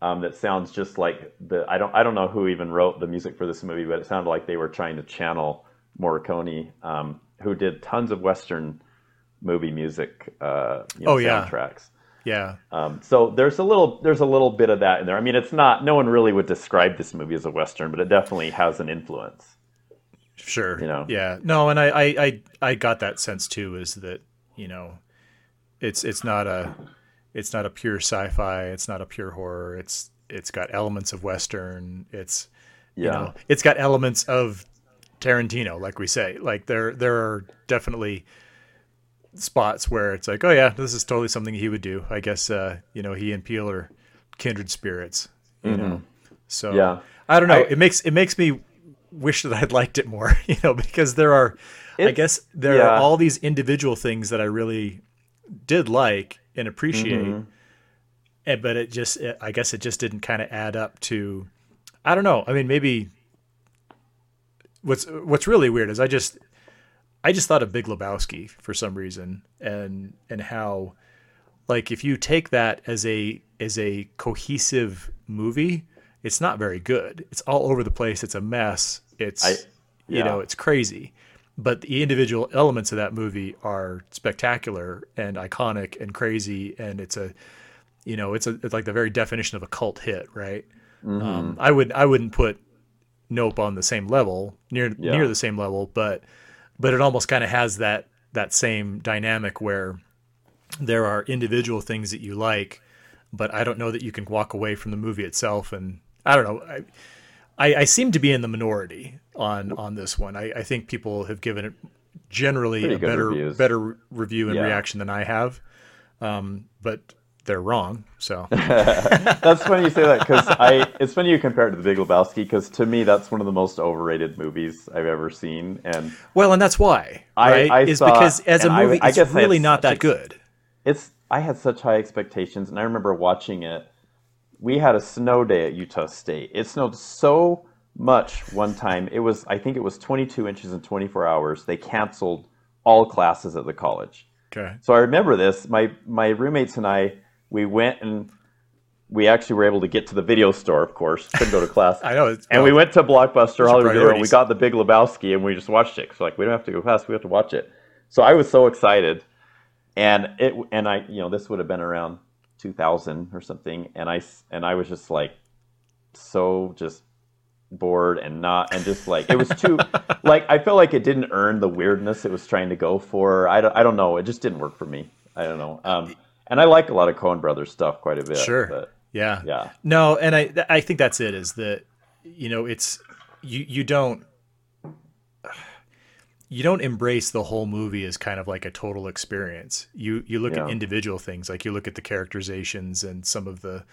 um, that sounds just like the I don't I don't know who even wrote the music for this movie, but it sounded like they were trying to channel Morricone, um, who did tons of Western movie music, uh, you know, Oh, yeah. soundtracks. yeah, Um, so there's a little there's a little bit of that in there. I mean, it's not no one really would describe this movie as a western, but it definitely has an influence. Sure. You know. yeah, no, and I, I, I, I got that sense too. Is that you know, it's it's not a, it's not a pure sci-fi. It's not a pure horror. It's it's got elements of western. It's Yeah, you know, it's got elements of Tarantino, like we say. Like there there are definitely spots where it's like, oh yeah, this is totally something he would do. I guess uh, you know, he and Peele are kindred spirits. You know. So Mm-hmm. Yeah. I don't know. I- it makes it makes me wish that I'd liked it more, <laughs> you know, because there are I guess there yeah. are all these individual things that I really did like and appreciate. Mm-hmm. And, but it just it, I guess it just didn't kind of add up to I don't know. I mean, maybe what's what's really weird is I just I just thought of Big Lebowski for some reason and and how like if you take that as a as a cohesive movie, it's not very good. It's all over the place. It's a mess. It's I- you know, it's crazy. But the individual elements of that movie are spectacular and iconic and crazy and it's a you know, it's a it's like the very definition of a cult hit, right? Mm-hmm. Um, I would I wouldn't put Nope on the same level, near Yeah. near the same level, but but it almost kind of has that that same dynamic where there are individual things that you like, but I don't know that you can walk away from the movie itself. And I don't know. I, I, I seem to be in the minority on on this one. I, I think people have given it generally Pretty a better reviews. better review and Yeah. reaction than I have, um, but they're wrong. So <laughs> That's funny you say that because I. It's funny you compare it to The Big Lebowski because to me that's one of the most overrated movies I've ever seen, and well, and that's why I- right I is saw- because as a I- movie I it's I had really not that good. it's. I had such high expectations, and I remember watching it. We had a snow day at Utah State. It snowed so much one time. It was. I think it was 22 inches in 24 hours. They canceled all classes at the college. Okay. So I remember this. My my roommates and I we went and we actually were able to get to the video store. Of course, couldn't go to class. <laughs> I know. It's, And we went to Blockbuster Hollywood and we got the Big Lebowski, and we just watched it. So like, we don't have to go fast; we have to watch it. So I was so excited, and it and I, you know, this would have been around 2000 or something, and I and I was just like, so just bored and not and just like it was too <laughs> like I felt like it didn't earn the weirdness it was trying to go for. I don't I don't know. It just didn't work for me. I don't know. Um, and I like a lot of Coen Brothers stuff quite a bit. Sure. but Yeah. yeah. No, and I I think that's it. Is that you know it's you you don't you don't embrace the whole movie as kind of like a total experience. You you look Yeah. at individual things, like you look at the characterizations and some of the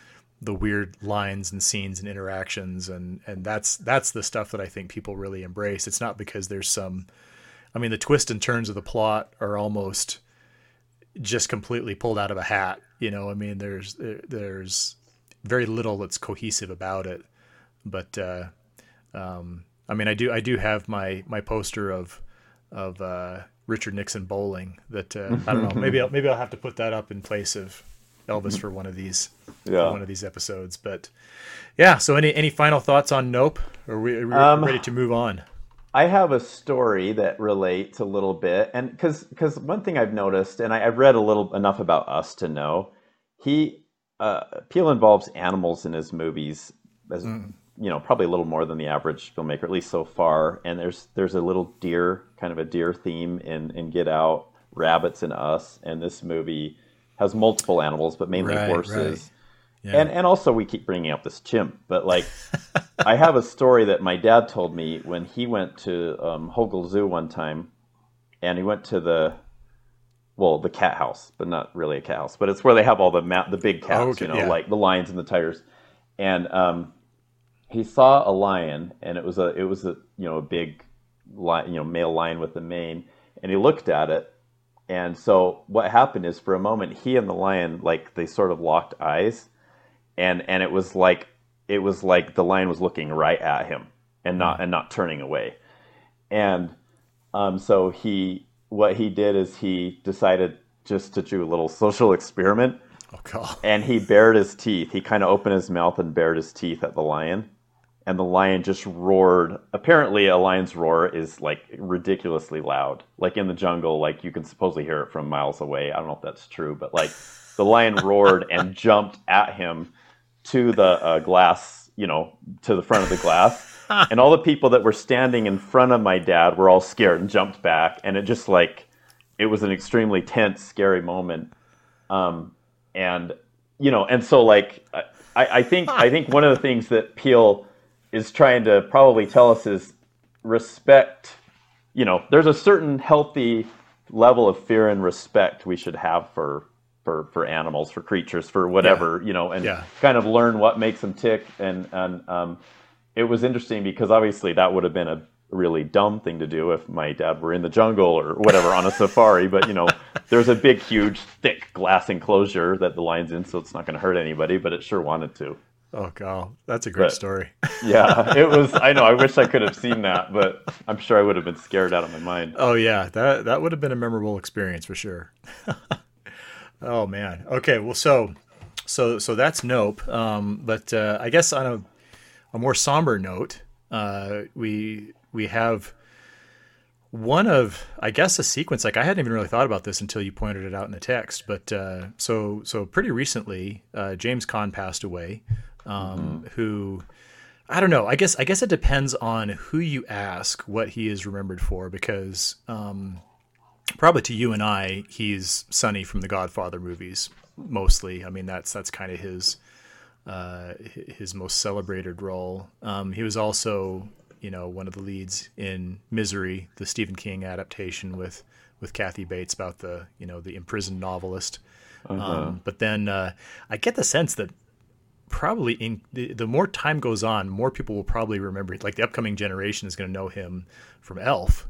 the weird lines and scenes and interactions and and that's that's the stuff that I think people really embrace. It's not because there's some I mean the twists and turns of the plot are almost just completely pulled out of a hat. You know, I mean, there's there's very little that's cohesive about it. But uh, um, I mean, I do I do have my my poster of of uh, Richard Nixon bowling. That uh, <laughs> I don't know. Maybe I'll, maybe I'll have to put that up in place of Elvis for one of these Yeah. one of these episodes. But yeah. So any any final thoughts on Nope? Or are we, are we Um, ready to move on? I have a story that relates a little bit, and because because one thing I've noticed, and I, I've read a little enough about us to know, he uh, Peele involves animals in his movies, as you know, probably a little more than the average filmmaker, at least so far. And there's there's a little deer, kind of a deer theme in in Get Out, rabbits in Us, and this movie has multiple animals, but mainly Right, horses. right. Yeah. And and also we keep bringing up this chimp, but like <laughs> I have a story that my dad told me when he went to um, Hogle Zoo one time, and he went to the well the cat house, but not really a cat house, but it's where they have all the ma- the big cats, Oh, okay, you know, yeah. like the lions and the tigers, and um, he saw a lion, and it was a it was a you know a big lion, you know male lion with a mane, and he looked at it, and so what happened is for a moment he and the lion like they sort of locked eyes, and and it was like it was like the lion was looking right at him and not and not turning away, and um, so he what he did is he decided just to do a little social experiment Oh god. and he bared his teeth. He kind of opened his mouth and bared his teeth at the lion, and the lion just roared. Apparently, a lion's roar is like ridiculously loud. Like in the jungle, like you can supposedly hear it from miles away. I don't know if that's true, but like the lion roared <laughs> and jumped at him to the uh, glass, you know, to the front of the glass. <laughs> and all the people that were standing in front of my dad were all scared and jumped back. And it just like, it was an extremely tense, scary moment. Um, and you know, and so like I, I think I think one of the things that Peele is trying to probably tell us is respect. You know, there's a certain healthy level of fear and respect we should have for for for animals, for creatures, for whatever you know, and Yeah. kind of learn what makes them tick. And and um, it was interesting because obviously that would have been a really dumb thing to do if my dad were in the jungle or whatever on a <laughs> safari. But you know, there's a big, huge, thick glass enclosure that the lion's in, so it's not going to hurt anybody. But it sure wanted to. Oh god. That's a great But- story. <laughs> Yeah, it was. I know. I wish I could have seen that, but I'm sure I would have been scared out of my mind. Oh yeah, that that would have been a memorable experience for sure. <laughs> oh man. Okay, well so so so that's Nope. Um, but uh, I guess on a a more somber note, uh, we we have one of I guess a sequence like I hadn't even really thought about this until you pointed it out in the text. But uh, so so pretty recently, uh, James Caan passed away, um, who. I don't know. I guess I guess it depends on who you ask what he is remembered for because um, probably to you and I, he's Sonny from the Godfather movies mostly. I mean, that's that's kind of his uh, his most celebrated role. Um, he was also, you know, one of the leads in Misery, the Stephen King adaptation with with Kathy Bates about the you know the imprisoned novelist. Um, but then uh, I get the sense that probably in the, the more time goes on, more people will probably remember. Like the upcoming generation is going to know him from Elf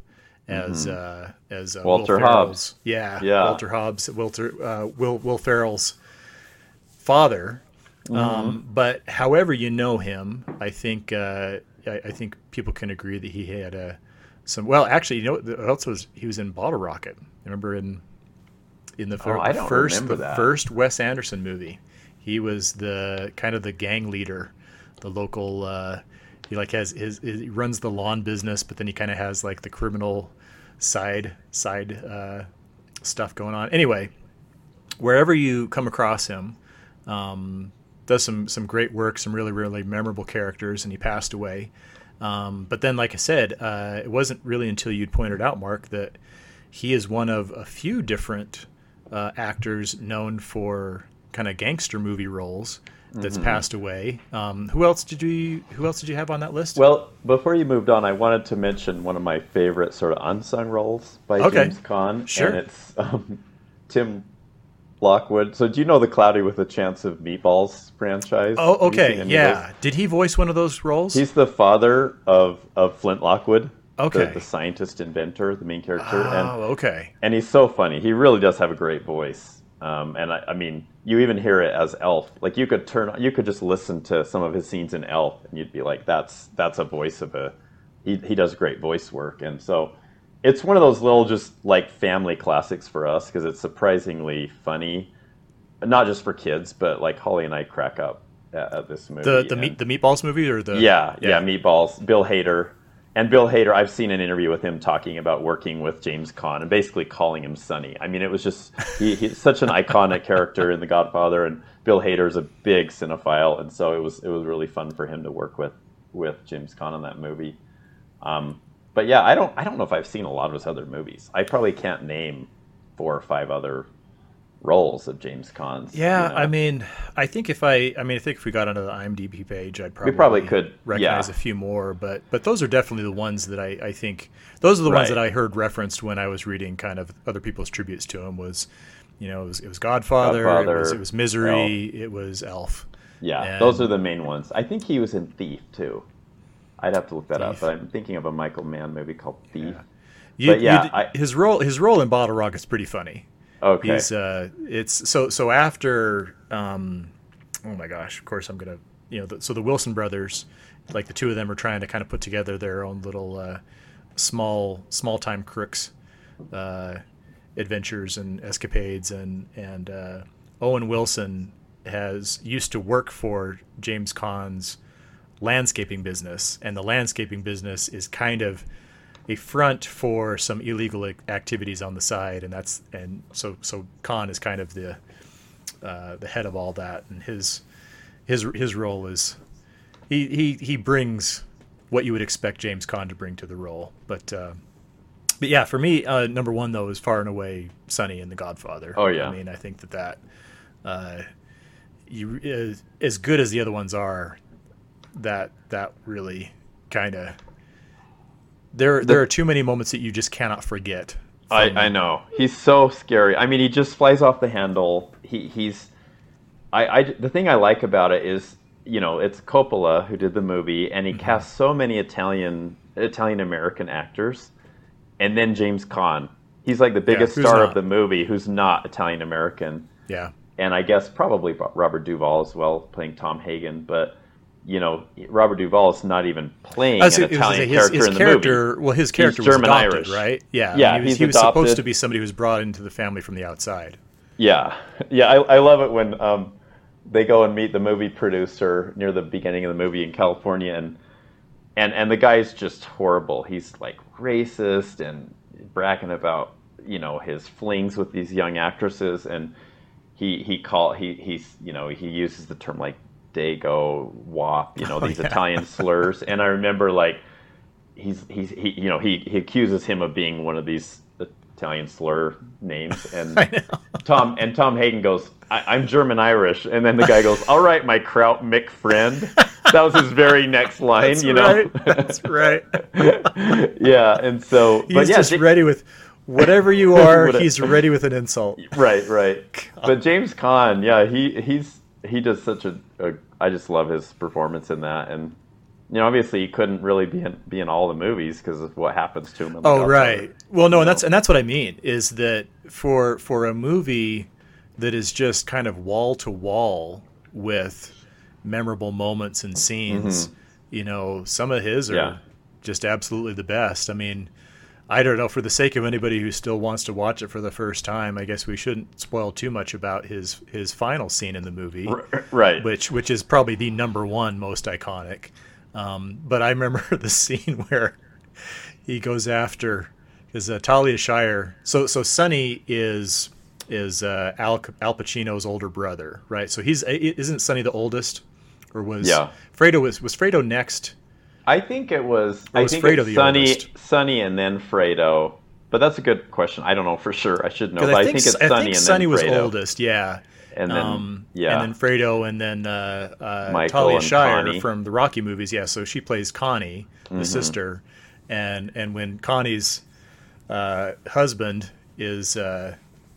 as uh, as uh, Walter Hobbs. Yeah, Yeah. Walter Hobbs, Walter uh, Will Will Ferrell's father. Um, but however you know him, I think uh, I, I think people can agree that he had a some. Well, actually, you know what else was he was in Bottle Rocket. Remember in in the, fir- Oh, the first the that. first Wes Anderson movie. He was the kind of the gang leader, the local. Uh, he like has his, his he runs the lawn business, but then he kind of has like the criminal side side uh, stuff going on. Anyway, wherever you come across him, um, does some some great work, some really really memorable characters, and he passed away. Um, but then, like I said, uh, it wasn't really until you'd pointed out, Mark, that he is one of a few different uh, actors known for kind of gangster movie roles that's Mm-hmm. passed away. Um, who else did you Who else did you have on that list? Well, before you moved on, I wanted to mention one of my favorite sort of unsung roles by Okay. James Caan, Sure. and it's um, Tim Lockwood. So, do you know the Cloudy with a Chance of Meatballs franchise? oh, okay, seen any of yeah. Did he voice one of those roles? He's the father of, of Flint Lockwood. Okay. The, scientist inventor, the main character. and oh, okay. and he's so funny. He really does have a great voice. Um, and I, I mean, you even hear it as Elf. Like you could turn, you could just listen to some of his scenes in Elf, and you'd be like, "That's that's a voice of a." He he does great voice work, and so it's one of those little just like family classics for us because it's surprisingly funny, not just for kids, but like Holly and I crack up at, at this movie. The the and- meat the meatballs movie or the yeah, yeah, Meatballs, Bill Hader, and Bill Hader, I've seen an interview with him talking about working with James Caan and basically calling him Sonny. I mean, it was just he, he's such an iconic <laughs> character in The Godfather, and Bill Hader is a big cinephile, and so it was it was really fun for him to work with with James Caan on that movie. Um, but yeah, I don't I don't know if I've seen a lot of his other movies. I probably can't name four or five other roles of James Caan's. Yeah, you know. I mean, I think if I, I mean, I think if we got onto the IMDb page, I'd probably probably could, recognize yeah. a few more. But but those are definitely the ones that I, I think those are the ones that I heard referenced when I was reading kind of other people's tributes to him. Was you know it was, it was Godfather, it, was, it was Misery, it was Elf. Yeah, And- those are the main ones. I think he was in Thief too. I'd have to look that up, but I'm thinking of a Michael Mann movie called Thief. You, But yeah, I- his role his role in Bottle Rock is pretty funny. Okay. He's uh, it's so so after um, oh my gosh, of course I'm gonna you know the, so the Wilson brothers, like the two of them are trying to kind of put together their own little uh, small small time crooks uh, adventures and escapades and and uh, Owen Wilson has used to work for James Caan's landscaping business and the landscaping business is kind of a front for some illegal activities on the side, and that's and so so Caan is kind of the uh, the head of all that, and his his his role is he he he brings what you would expect James Caan to bring to the role, but. Uh, but yeah, for me, uh, number one though is far and away Sonny and The Godfather. Oh, yeah. I mean, I think that that uh, you as, as good as the other ones are, that that really kind of there there are too many moments that you just cannot forget. I, I know he's so scary. I mean, he just flies off the handle. He he's I, I the thing I like about it is you know it's Coppola who did the movie, and he Mm-hmm. cast so many Italian Italian American actors, and then James Caan. He's like the biggest who's star not? of the movie who's not Italian American. Yeah, and I guess probably Robert Duvall as well, playing Tom Hagen. But you know, Robert Duvall is not even playing I an Italian his, character his in the character. movie. Well, his character was German adopted, Irish. right? Yeah, Yeah, He was, he was supposed to be somebody who was brought into the family from the outside. Yeah, <laughs> yeah, I, I love it when um, they go and meet the movie producer near the beginning of the movie in California, and and and the guy's just horrible. He's like racist and bragging about you know his flings with these young actresses, and he he call he he's you know he uses the term like dago wop, you know oh, these yeah. Italian <laughs> slurs, and I remember like he's he's he you know he he accuses him of being one of these Italian slur names, <laughs> and Tom and Tom Hagen goes, I, "I'm German Irish," and then the guy goes, "All right, my Kraut Mick friend." That was his very next <laughs> line, That's you know. right. That's right. yeah, and so, He's but yeah, just ready with whatever you are. He's ready with an insult. right, right. But James Caan, yeah, he he's he does such a, a. I just love his performance in that, and you know, obviously he couldn't really be in be in all the movies because of what happens to him. In The Oh right. Well, no, and know? that's and that's what I mean is that for for a movie that is just kind of wall to wall with memorable moments and scenes, you know, some of his are Mm-hmm. Yeah. just absolutely the best. I mean, I don't know for the sake of anybody who still wants to watch it for the first time, I guess we shouldn't spoil too much about his his final scene in the movie right. which which is probably the number one most iconic. Um, but I remember <laughs> the scene where he goes after because uh, Talia Shire. So so Sonny is is uh, Al Al Pacino's older brother, right? So he's isn't Sonny the oldest, or was Yeah. Fredo was was Fredo next? I think it was. Or I was think Fredo it's oldest? Sonny, and then Fredo. But that's a good question. I don't know for sure. I should know. But I think, it's I think and then was Fredo. oldest, yeah. And then um, yeah, and then Fredo, and then uh, uh, Talia Shire Connie. from the Rocky movies. Yeah, so she plays Connie, the Mm-hmm. sister, and and when Connie's uh, husband is, uh,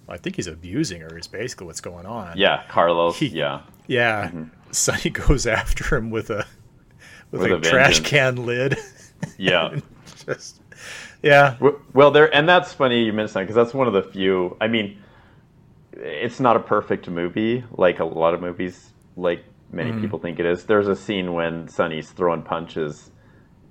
I think he's abusing her. Is basically what's going on. yeah, Carlos. He- yeah, yeah. Sonny <laughs> goes after him with a with, With a, a trash can lid. <laughs> yeah. <laughs> Just yeah, Well, there, and that's funny you mentioned that because that's one of the few. I mean, it's not a perfect movie like a lot of movies, like many Mm-hmm. people think it is. There's a scene when Sonny's throwing punches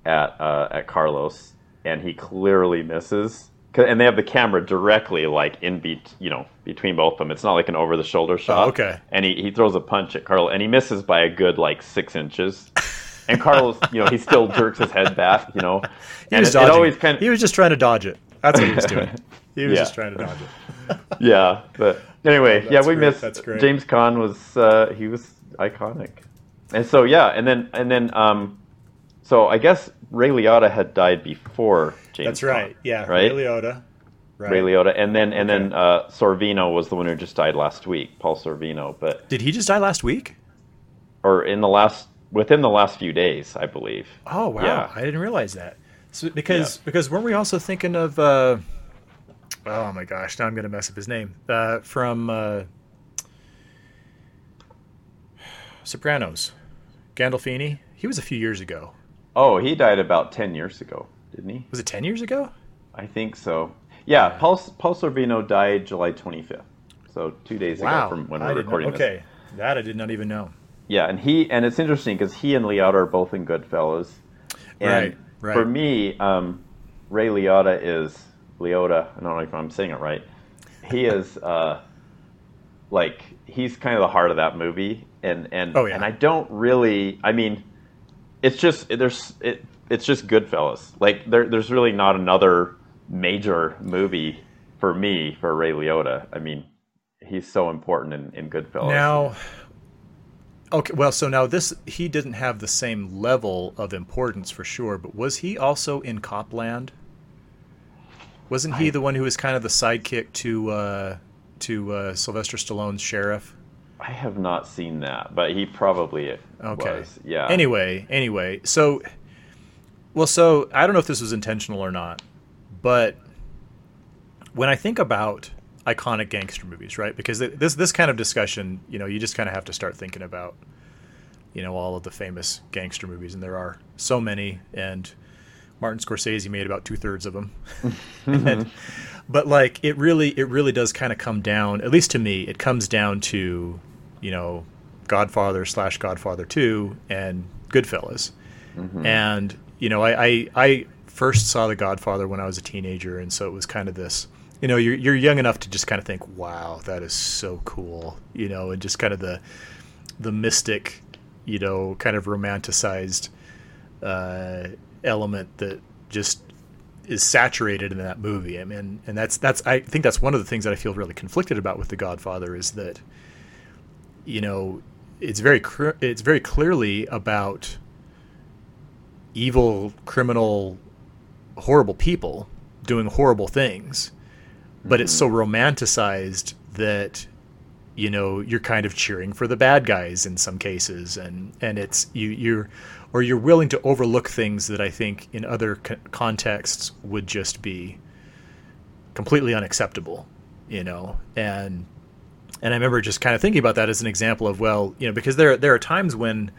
at uh, at Carlos, and he clearly misses. And they have the camera directly like in beat, you know, between both of them. It's not like an over the shoulder shot. Oh, okay. And he, he throws a punch at Carlos, and he misses by a good like six inches. <laughs> and Carlos, you know, he still jerks his head back, you know. He was it, dodging. it always kind of He was just trying to dodge it. That's what he was doing. He was <laughs> Yeah. just trying to dodge it. <laughs> yeah, but anyway, yeah, we great, missed that's great. James Caan was uh, he was iconic, and so yeah, and then and then um, so I guess Ray Liotta had died before James. That's right. Caan, Yeah. right. Ray Liotta. Right. Ray Liotta, and then and then uh, Sorvino was the one who just died last week, Paul Sorvino, but Did he just die last week? or in the last within the last few days, I believe. Oh wow! Yeah. I didn't realize that. So, because because weren't we also thinking of? Uh, oh my gosh! Now I'm gonna mess up his name. Uh, from uh, Sopranos, Gandolfini. He was a few years ago. Oh, he died about ten years ago, didn't he? Was it ten years ago? I think so. Yeah, Paul Paul Sorvino died July twenty fifth, so two days ago from when I we're recording this. Okay, that I did not even know. Yeah, and he and it's interesting because he and Liotta are both in Goodfellas. And Right, right. For me, um, Ray Liotta is Liotta. I don't know if I'm saying it right. He is uh, like he's kind of the heart of that movie, and and Oh, yeah. and I don't really. I mean, it's just there's it. It's just Goodfellas. Like there, there's really not another major movie for me for Ray Liotta. I mean, he's so important in, in Goodfellas. Now, okay, well, so now this he didn't have the same level of importance for sure, but was he also in Copland? Wasn't he I- the one who was kind of the sidekick to uh, to uh, Sylvester Stallone's sheriff? I have not seen that, but he probably Okay. was. Yeah. Anyway, anyway, so well, so I don't know if this was intentional or not, but when I think about iconic gangster movies, right? Because th- this this kind of discussion, you know, you just kind of have to start thinking about, you know, all of the famous gangster movies, and there are so many, and Martin Scorsese made about two thirds of them. <laughs> And- mm-hmm. but like, it really, it really does kind of come down, at least to me, it comes down to, you know, Godfather slash Godfather Two and Goodfellas, mm-hmm. and you know, I, I I first saw The Godfather when I was a teenager, and so it was kind of this. You know, you're you're young enough to just kind of think, "Wow, that is so cool," you know, and just kind of the the mystic, you know, kind of romanticized uh, element that just is saturated in that movie. I mean, and that's that's I think that's one of the things that I feel really conflicted about with The Godfather is that you know it's very it's very clearly about evil, criminal, horrible people doing horrible things, but it's so mm-hmm. romanticized that you know you're kind of cheering for the bad guys in some cases and and it's you you're or you're willing to overlook things that I think in other co- contexts would just be completely unacceptable you know? And and I remember just kind of thinking about that as an example of well you know because there there are times when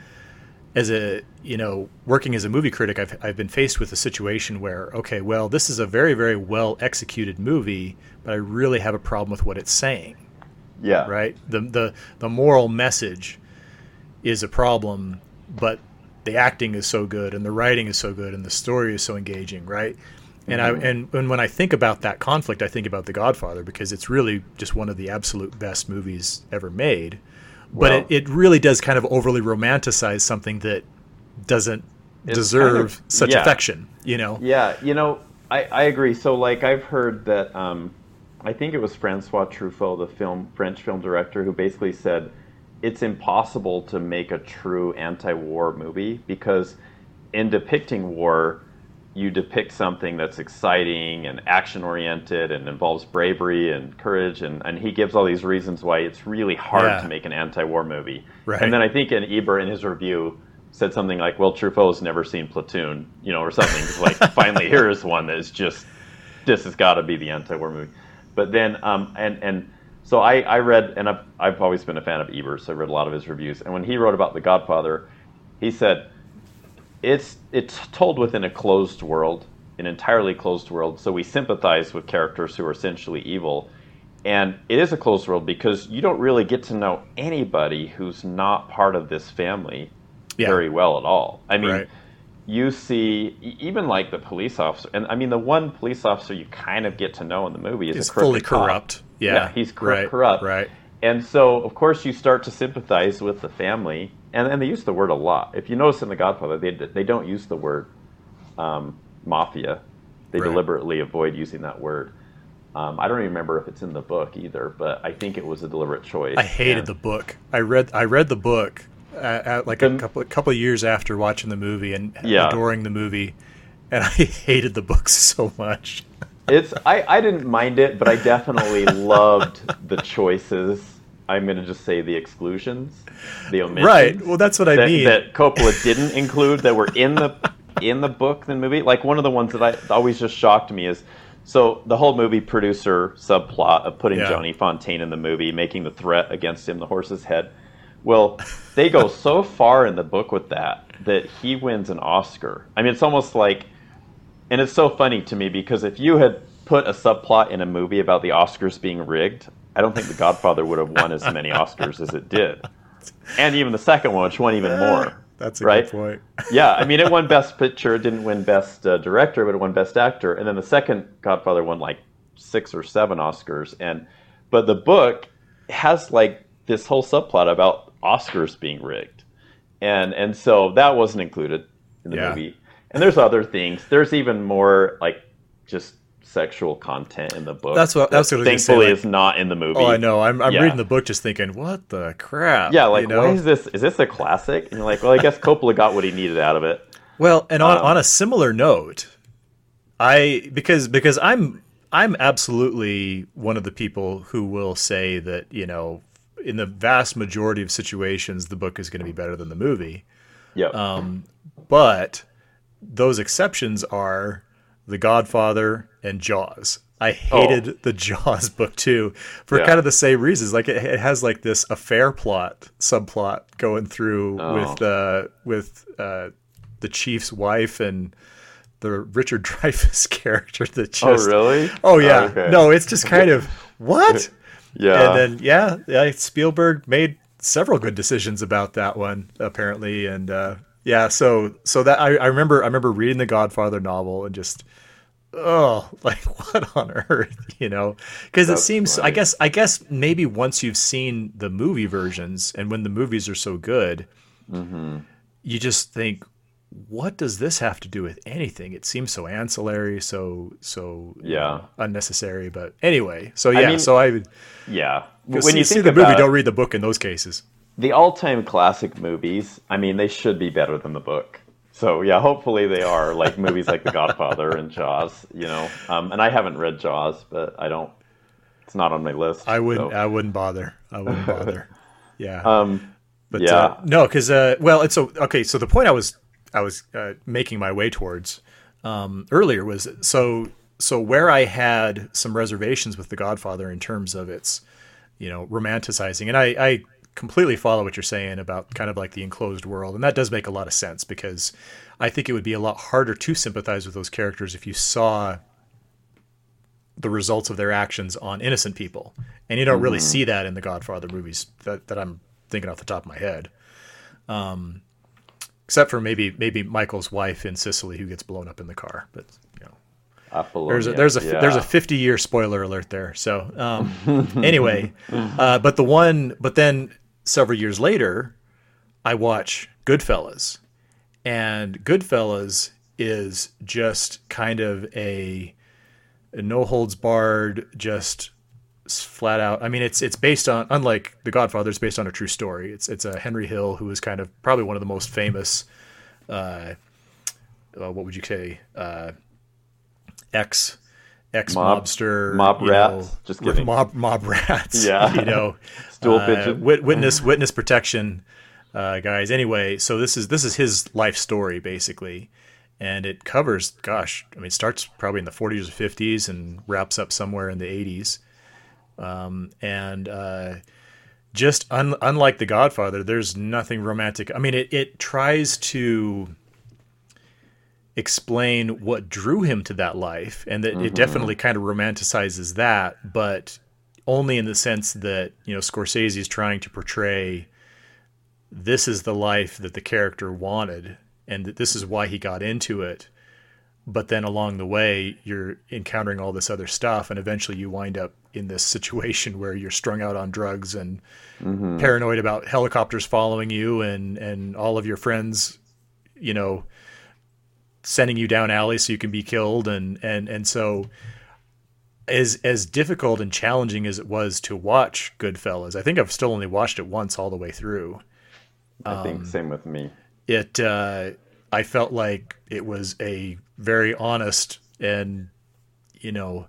as a you know working as a movie critic I've I've been faced with a situation where okay well this is a very very well executed movie but I really have a problem with what it's saying yeah. right? The the the moral message is a problem, but the acting is so good and the writing is so good and the story is so engaging, right? And I and, and when I think about that conflict, I think about The Godfather because it's really just one of the absolute best movies ever made. But Well- it, it really does kind of overly romanticize something that doesn't deserve kind of- such yeah. affection, you know? Yeah, you know, I, I agree. So, like, I've heard that um, I think it was Francois Truffaut, the film French film director, who basically said it's impossible to make a true anti-war movie because in depicting war, you depict something that's exciting and action-oriented and involves bravery and courage, and, and he gives all these reasons why it's really hard Yeah. to make an anti-war movie. Right. And then I think in Ebert in his review said something like, "Well, Truffaut's never seen Platoon," you know, or something. Like <laughs> finally here is one that is just this has got to be the anti-war movie. But then, um, and and so I, I read, and I've I've always been a fan of Ebert's. so I read a lot of his reviews. And when he wrote about The Godfather, he said it's it's told within a closed world, an entirely closed world. So we sympathize with characters who are essentially evil, and it is a closed world because you don't really get to know anybody who's not part of this family Yeah. very well at all. I mean, Right. You see even like the police officer, and I mean the one police officer you kind of get to know in the movie is He's a crooked fully corrupt. Yeah. Yeah, he's cor- right, corrupt. Right. And so, of course, you start to sympathize with the family, and and they use the word a lot. If you notice in The Godfather, they they don't use the word um, mafia. They Right. deliberately avoid using that word. Um, I don't even remember if it's in the book either, but I think it was a deliberate choice. I hated And- the book. I read I read the book at, at like a couple a couple of years after watching the movie and Yeah. adoring the movie, and <laughs> I hated the books <laughs> so much. It's I, I didn't mind it, but I definitely <laughs> loved the choices. I'm going to just say the exclusions, the omissions. Right. Well, that's what I that, mean. that Coppola didn't include that were in the in the book, the movie. Like one of the ones that I always just shocked me is so the whole movie producer subplot of putting Yeah. Johnny Fontane in the movie, making the threat against him, the horse's head. Well, they go so far in the book with that that he wins an Oscar. I mean, it's almost like and it's so funny to me because if you had put a subplot in a movie about the Oscars being rigged, I don't think The Godfather would have won as many Oscars as it did. And even the second one, which won even more. That's a right? good point. yeah, I mean, it <laughs> won Best Picture, it didn't win Best uh, Director, but it won Best Actor. And then the second Godfather won like six or seven Oscars. And but the book has like this whole subplot about Oscars being rigged, and and so that wasn't included in the Yeah. movie. And there's other things. There's even more like just sexual content in the book. That's what- that's what I say, thankfully like- is not in the movie. Oh, I know. I'm, I'm Yeah. reading the book just thinking, what the crap? Yeah, like you know? why is this? Is this a classic? And you're like, well, I guess Coppola got what he needed out of it. Well, and on, Um, on a similar note, I because because I'm I'm absolutely one of the people who will say that you know in the vast majority of situations the book is going to be better than the movie, Yep. Um, but those exceptions are The Godfather and Jaws. I hated the <laughs> Jaws book too for Oh. Yeah. kind of the same reasons. Like it, it has like this affair plot subplot going through Oh. with uh, with uh, the chief's wife and the Richard <laughs> Dreyfuss character that just oh, really? oh yeah okay. no it's just kind of what Yeah. and then yeah, yeah, Spielberg made several good decisions about that one apparently, and uh, yeah, so so that I, I remember I remember reading the Godfather novel and just oh <laughs> like what on earth <laughs> you know because it seems I guess I guess maybe once you've seen the movie versions and when the movies are so good, Mm-hmm. you just think. What does this have to do with anything? It seems so ancillary, so so you Yeah. know, unnecessary. But anyway, so yeah, mean, so I would yeah. when When you see the movie, don't read the book in those cases. the all-time classic movies, I mean, they should be better than the book. So yeah, hopefully they are like <laughs> movies like The Godfather and Jaws. You know, um, and I haven't read Jaws, but I don't. It's not on my list. I wouldn't. so. I wouldn't bother. I wouldn't bother. <laughs> Yeah. Um, but yeah. uh, no, because uh, well, it's so okay. So the point I was I was uh, making my way towards um, earlier was so so where I had some reservations with The Godfather in terms of its you know romanticizing, and I, I completely follow what you're saying about kind of like the enclosed world, and that does make a lot of sense because I think it would be a lot harder to sympathize with those characters if you saw the results of their actions on innocent people. And you don't really see that in the Godfather movies that, that I'm thinking off the top of my head. Um, except for maybe maybe Michael's wife in Sicily who gets blown up in the car. But you know, Apollonia, there's a there's a yeah. there's a 50 year spoiler alert there. So um, anyway, <laughs> uh, but the one but then several years later, I watch Goodfellas, and Goodfellas is just kind of a, a no holds barred, just flat out. I mean, it's it's based on unlike The Godfather, it's based on a true story. It's it's a Henry Hill who is kind of probably one of the most famous. Uh, uh, what would you say? Uh, ex ex Mob- mobster mob you rats? know, Just kidding. mob mob <laughs> rats Yeah. you know <laughs> Stool uh, pigeon. wit- witness witness protection uh, guys anyway so this is this is his life story basically and it covers gosh i mean it starts probably in the 40s or 50s and wraps up somewhere in the 80s um, and uh, just un- unlike the godfather there's nothing romantic. I mean it, it tries to explain what drew him to that life and that it definitely kind of romanticizes that but only in the sense that you know Scorsese is trying to portray this is the life that the character wanted and that this is why he got into it. But then along the way you're encountering all this other stuff and eventually you wind up in this situation where you're strung out on drugs and mm-hmm. paranoid about helicopters following you and and all of your friends you know sending you down alleys so you can be killed and and and so as as difficult and challenging as it was to watch Goodfellas, I think I've still only watched it once all the way through. I think um, same with me. It uh, I felt like it was a very honest and you know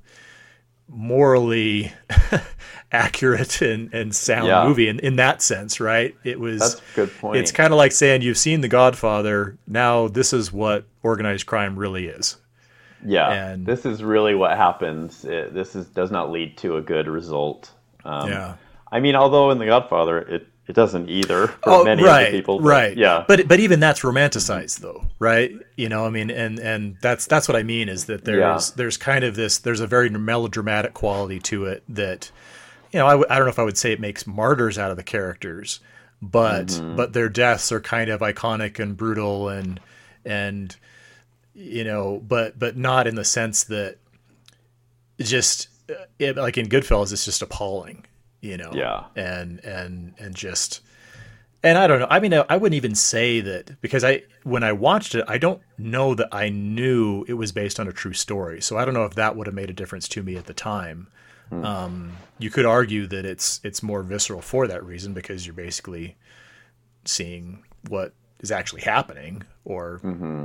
morally <laughs> accurate and, and sound yeah. movie in, in that sense, right? It was That's a good point. It's kind of like saying you've seen The Godfather, now this is what organized crime really is. Yeah, and this is really what happens. It, this is does not lead to a good result. Um, yeah, I mean, although in The Godfather, it it doesn't either for oh, many right, of the people. But, right. Yeah. But but even that's romanticized though, right? You know, I mean, and and that's that's what I mean is that there's yeah. there's kind of this there's a very melodramatic quality to it that, you know, I w- I don't know if I would say it makes martyrs out of the characters, but mm-hmm. but their deaths are kind of iconic and brutal and and you know, but but not in the sense that just it, like in Goodfellas, it's just appalling, you know. Yeah. And and and just and I don't know. I mean, I wouldn't even say that because I when I watched it, I don't know that I knew it was based on a true story. So I don't know if that would have made a difference to me at the time. Hmm. Um, you could argue that it's it's more visceral for that reason because you're basically seeing what is actually happening or mm-hmm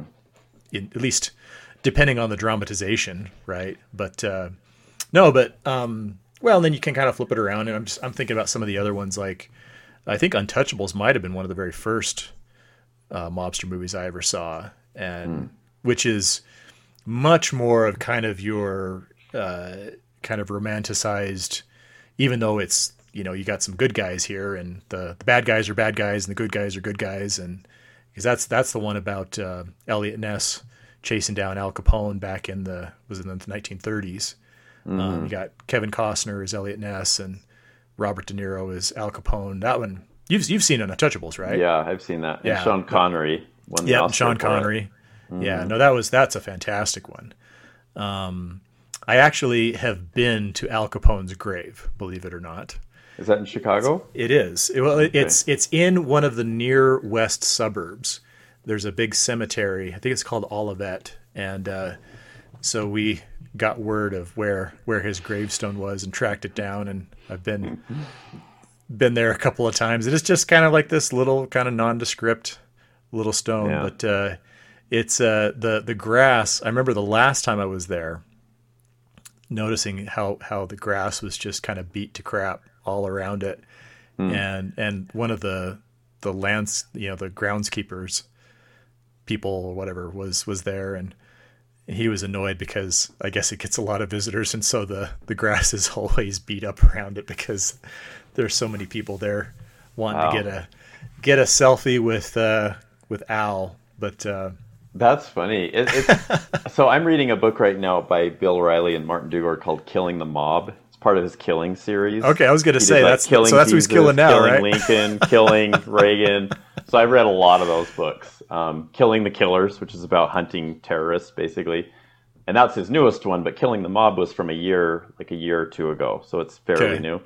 in, at least depending on the dramatization, right? But uh, no, but um, well, and then you can kind of flip it around, and I'm just, I'm thinking about some of the other ones. Like I think Untouchables might have been one of the very first uh, mobster movies I ever saw, and mm. which is much more of kind of your uh, kind of romanticized, even though it's you know you got some good guys here, and the, the bad guys are bad guys, and the good guys are good guys, and because that's that's the one about uh, Eliot Ness chasing down Al Capone back in the was in the 1930s. Mm-hmm. Um, you got Kevin Costner as Eliot Ness and Robert De Niro as Al Capone. That one you've you've seen on Untouchables, right? Yeah, I've seen that. And yeah, Sean Connery. Won yeah, Sean Connery. Mm-hmm. Yeah, no, that was that's a fantastic one. Um, I actually have been to Al Capone's grave, believe it or not. Is that in Chicago? It is. well, okay. it's it's in one of the near west suburbs. There's a big cemetery. I think it's called Olivet, and uh, so we got word of where where his gravestone was and tracked it down. And I've been been there a couple of times. It's just kind of like this little kind of nondescript little stone, yeah. but uh, it's uh, the the grass. I remember the last time I was there, noticing how how the grass was just kind of beat to crap all around it, mm. and and one of the the lands you know the groundskeepers people or whatever was was there and he was annoyed because I guess it gets a lot of visitors and so the the grass is <laughs> always beat up around it because there's so many people there wanting wow. to get a get a selfie with uh, with Al but uh, that's funny. It, it's <laughs> so I'm reading a book right now by Bill O'Reilly and Martin Dugard called "Killing the Mob," part of his killing series. Okay, I was going to say like that's killing so that's Jesus, who he's killing now, killing right? Lincoln, <laughs> killing Reagan. So I've read a lot of those books. Um, killing the Killers, which is about hunting terrorists, basically, and that's his newest one. But Killing the Mob was from a year, like a year or two ago, so it's fairly okay. new.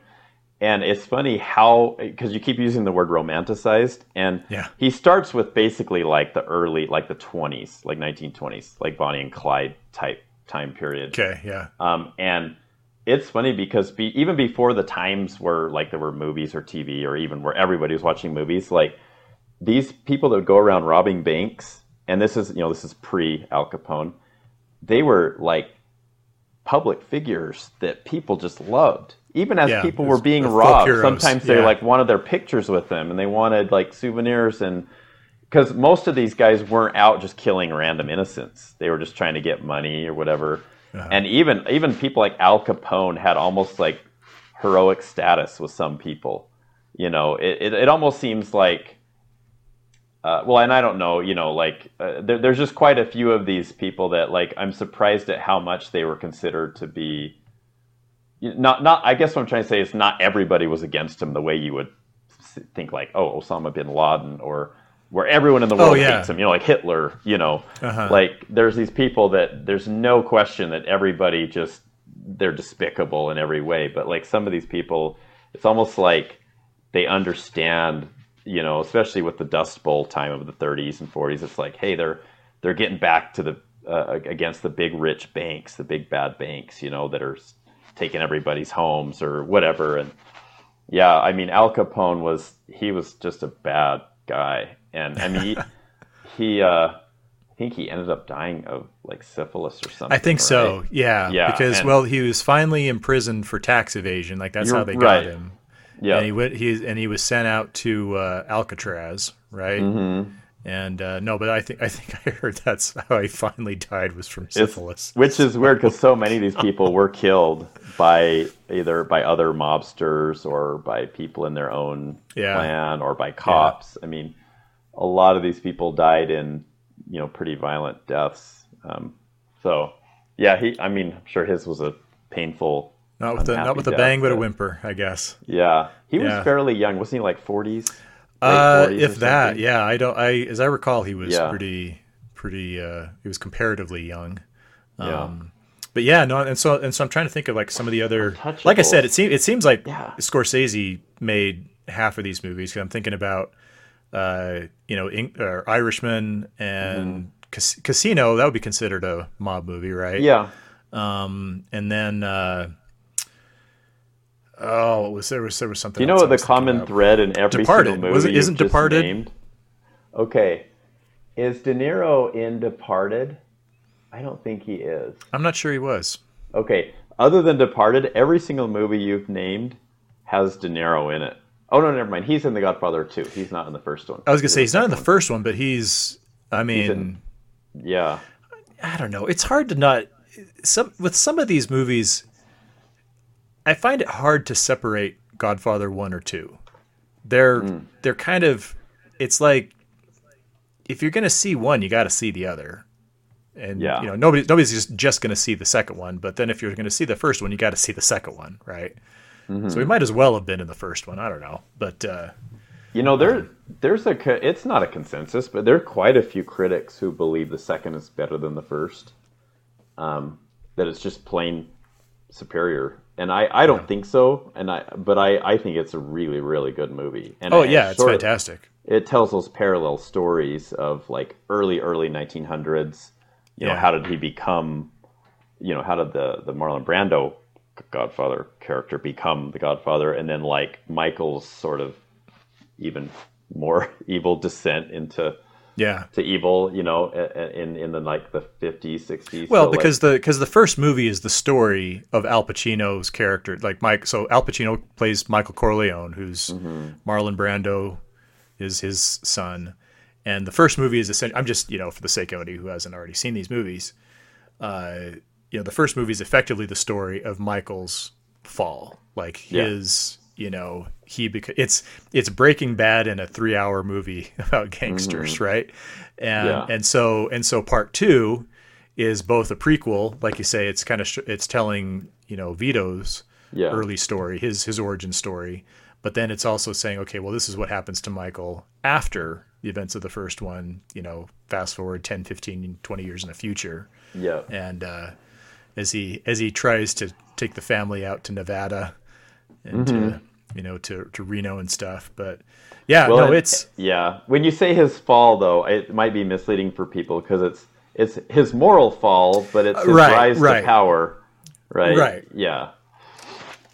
And it's funny how because you keep using the word romanticized, and yeah. he starts with basically like the early, like the 20s, like 1920s, like Bonnie and Clyde type time period. Okay, yeah. Um, and it's funny because be, even before the times where like there were movies or TV or even where everybody was watching movies, like these people that would go around robbing banks, and this is you know this is pre Al Capone, they were like public figures that people just loved. Even as yeah, people were being robbed, sometimes they yeah. like wanted their pictures with them, and they wanted like souvenirs and because most of these guys weren't out just killing random innocents; they were just trying to get money or whatever. Uh-huh. And even even people like Al Capone had almost like heroic status with some people. You know, it it, it almost seems like. Uh, well, and I don't know, you know, like uh, there, there's just quite a few of these people that, like, I'm surprised at how much they were considered to be. Not, not. I guess what I'm trying to say is not everybody was against him the way you would think, like, oh, Osama bin Laden or where everyone in the world Oh, yeah. hates him. You know, like Hitler. You know, Uh-huh. like there's these people that there's no question that everybody just they're despicable in every way. But like some of these people, it's almost like they understand. You know, especially with the Dust Bowl time of the 30s and 40s, it's like, hey, they're they're getting back to the uh, against the big rich banks, the big bad banks. You know, that are taking everybody's homes or whatever. And yeah, I mean, Al Capone was he was just a bad guy, and I mean, he, <laughs> he uh, I think he ended up dying of like syphilis or something. I think so. Yeah. Yeah, Because well, he was finally imprisoned for tax evasion. Like that's how they right. got him. Yeah, And he went. He and he was sent out to uh, Alcatraz, right? Mm-hmm. And uh, no, but I think I think I heard that's how he finally died was from It's- syphilis. which is weird because so many of these people were killed by either by other mobsters or by people in their own Yeah. clan or by cops. I mean, a lot of these people died in you know pretty violent deaths. Um, so yeah, he. I mean, I'm sure his was a painful. Not with a, not with a death, bang, but a whimper, I guess. Yeah, he was fairly young. Wasn't he like 40s? Uh, 40s if that, something? yeah, I don't. I as I recall, he was Yeah. pretty, pretty. Uh, he was comparatively young. Yeah. Um, but yeah, no, and so and so I'm trying to think of like some of the other. Like I said, it seems it seems like Yeah. Scorsese made half of these movies. 'cause I'm thinking about, uh, you know, or Irishman and Mm-hmm. Cas- Casino. That would be considered a mob movie, right? yeah. Um, and then. Uh, Oh, was there was there was something. Do you know the common about. thread in every Departed. single movie Was it- isn't Departed- named? Okay, is De Niro in Departed? I don't think he is. I'm not sure he was. Okay, other than Departed, every single movie you've named has De Niro in it. Oh no, never mind. He's in The Godfather too. He's not in the first one. I was gonna say He's he's not in the first one, but he's. I mean, in- Yeah, I don't know. It's hard to not some with some of these movies. I find it hard to separate Godfather one or two. They're Hmm. they're kind of. It's like if you're gonna see one, you got to see the other. And Yeah. you know nobody nobody's just just gonna see the second one. But then if you're gonna see the first one, you got to see the second one, right? Mm-hmm. So we might as well have been in the first one. I don't know, but uh, you know there there's a it's not a consensus, but there are quite a few critics who believe the second is better than the first. Um, that it's just plain superior, and I I don't think so. And I but I I think it's a really really good movie. And oh yeah, it's of- fantastic. it tells those parallel stories of like early early 1900s you know Yeah. how did he become you know how did the the marlon brando godfather character become the godfather and then like michael's sort of even more <laughs> evil descent into Yeah. to evil you know in in the like the 50s 60s Well, So, like, because the because the first movie is the story of Al Pacino's character, like Mike. So Al Pacino plays Michael Corleone, who's Mm-hmm. Marlon Brando is his son, and the first movie is essentially. I'm just you know for the sake of anybody who hasn't already seen these movies, uh, you know the first movie is effectively the story of Michael's fall, like Yeah. his you know he beca- it's it's Breaking Bad in a three hour movie <laughs> about gangsters, right? And Mm-hmm. Yeah. and so and so part two is both a prequel, like you say, it's kind of sh- it's telling you know Vito's Yeah. early story, his his origin story, but then it's also saying, okay, well, this is what happens to Michael after the events of the first one. You know, fast forward 10, 15, 20 years in the future, yeah and uh, as he as he tries to take the family out to Nevada and to you know to to Reno and stuff, but yeah, Mm-hmm. Well, no, it's yeah. When you say his fall, though, it might be misleading for people because it's it's his moral fall, but it's his Right, rise right. to power, right? Right. Yeah.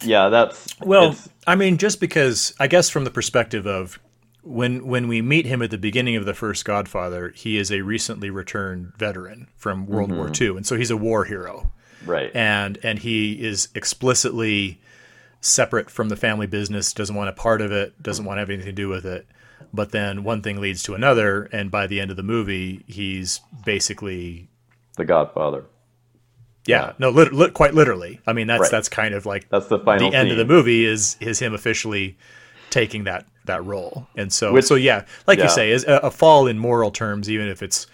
Yeah, that's Well, I mean, just because I guess from the perspective of when when we meet him at the beginning of the first Godfather, he is a recently returned veteran from World War Mm-hmm. II, and so he's a war hero, right. and and he is explicitly separate from the family business, doesn't want a part of it, doesn't want to have anything to do with it. But then one thing leads to another, and by the end of the movie, he's basically the Godfather. yeah, no, lit, lit, quite literally. I mean, that's Right. that's kind of like That's the final. the end of the movie is is him officially taking that that role. And so Which- so yeah, like yeah. you say, is a, a fall in moral terms, even if it's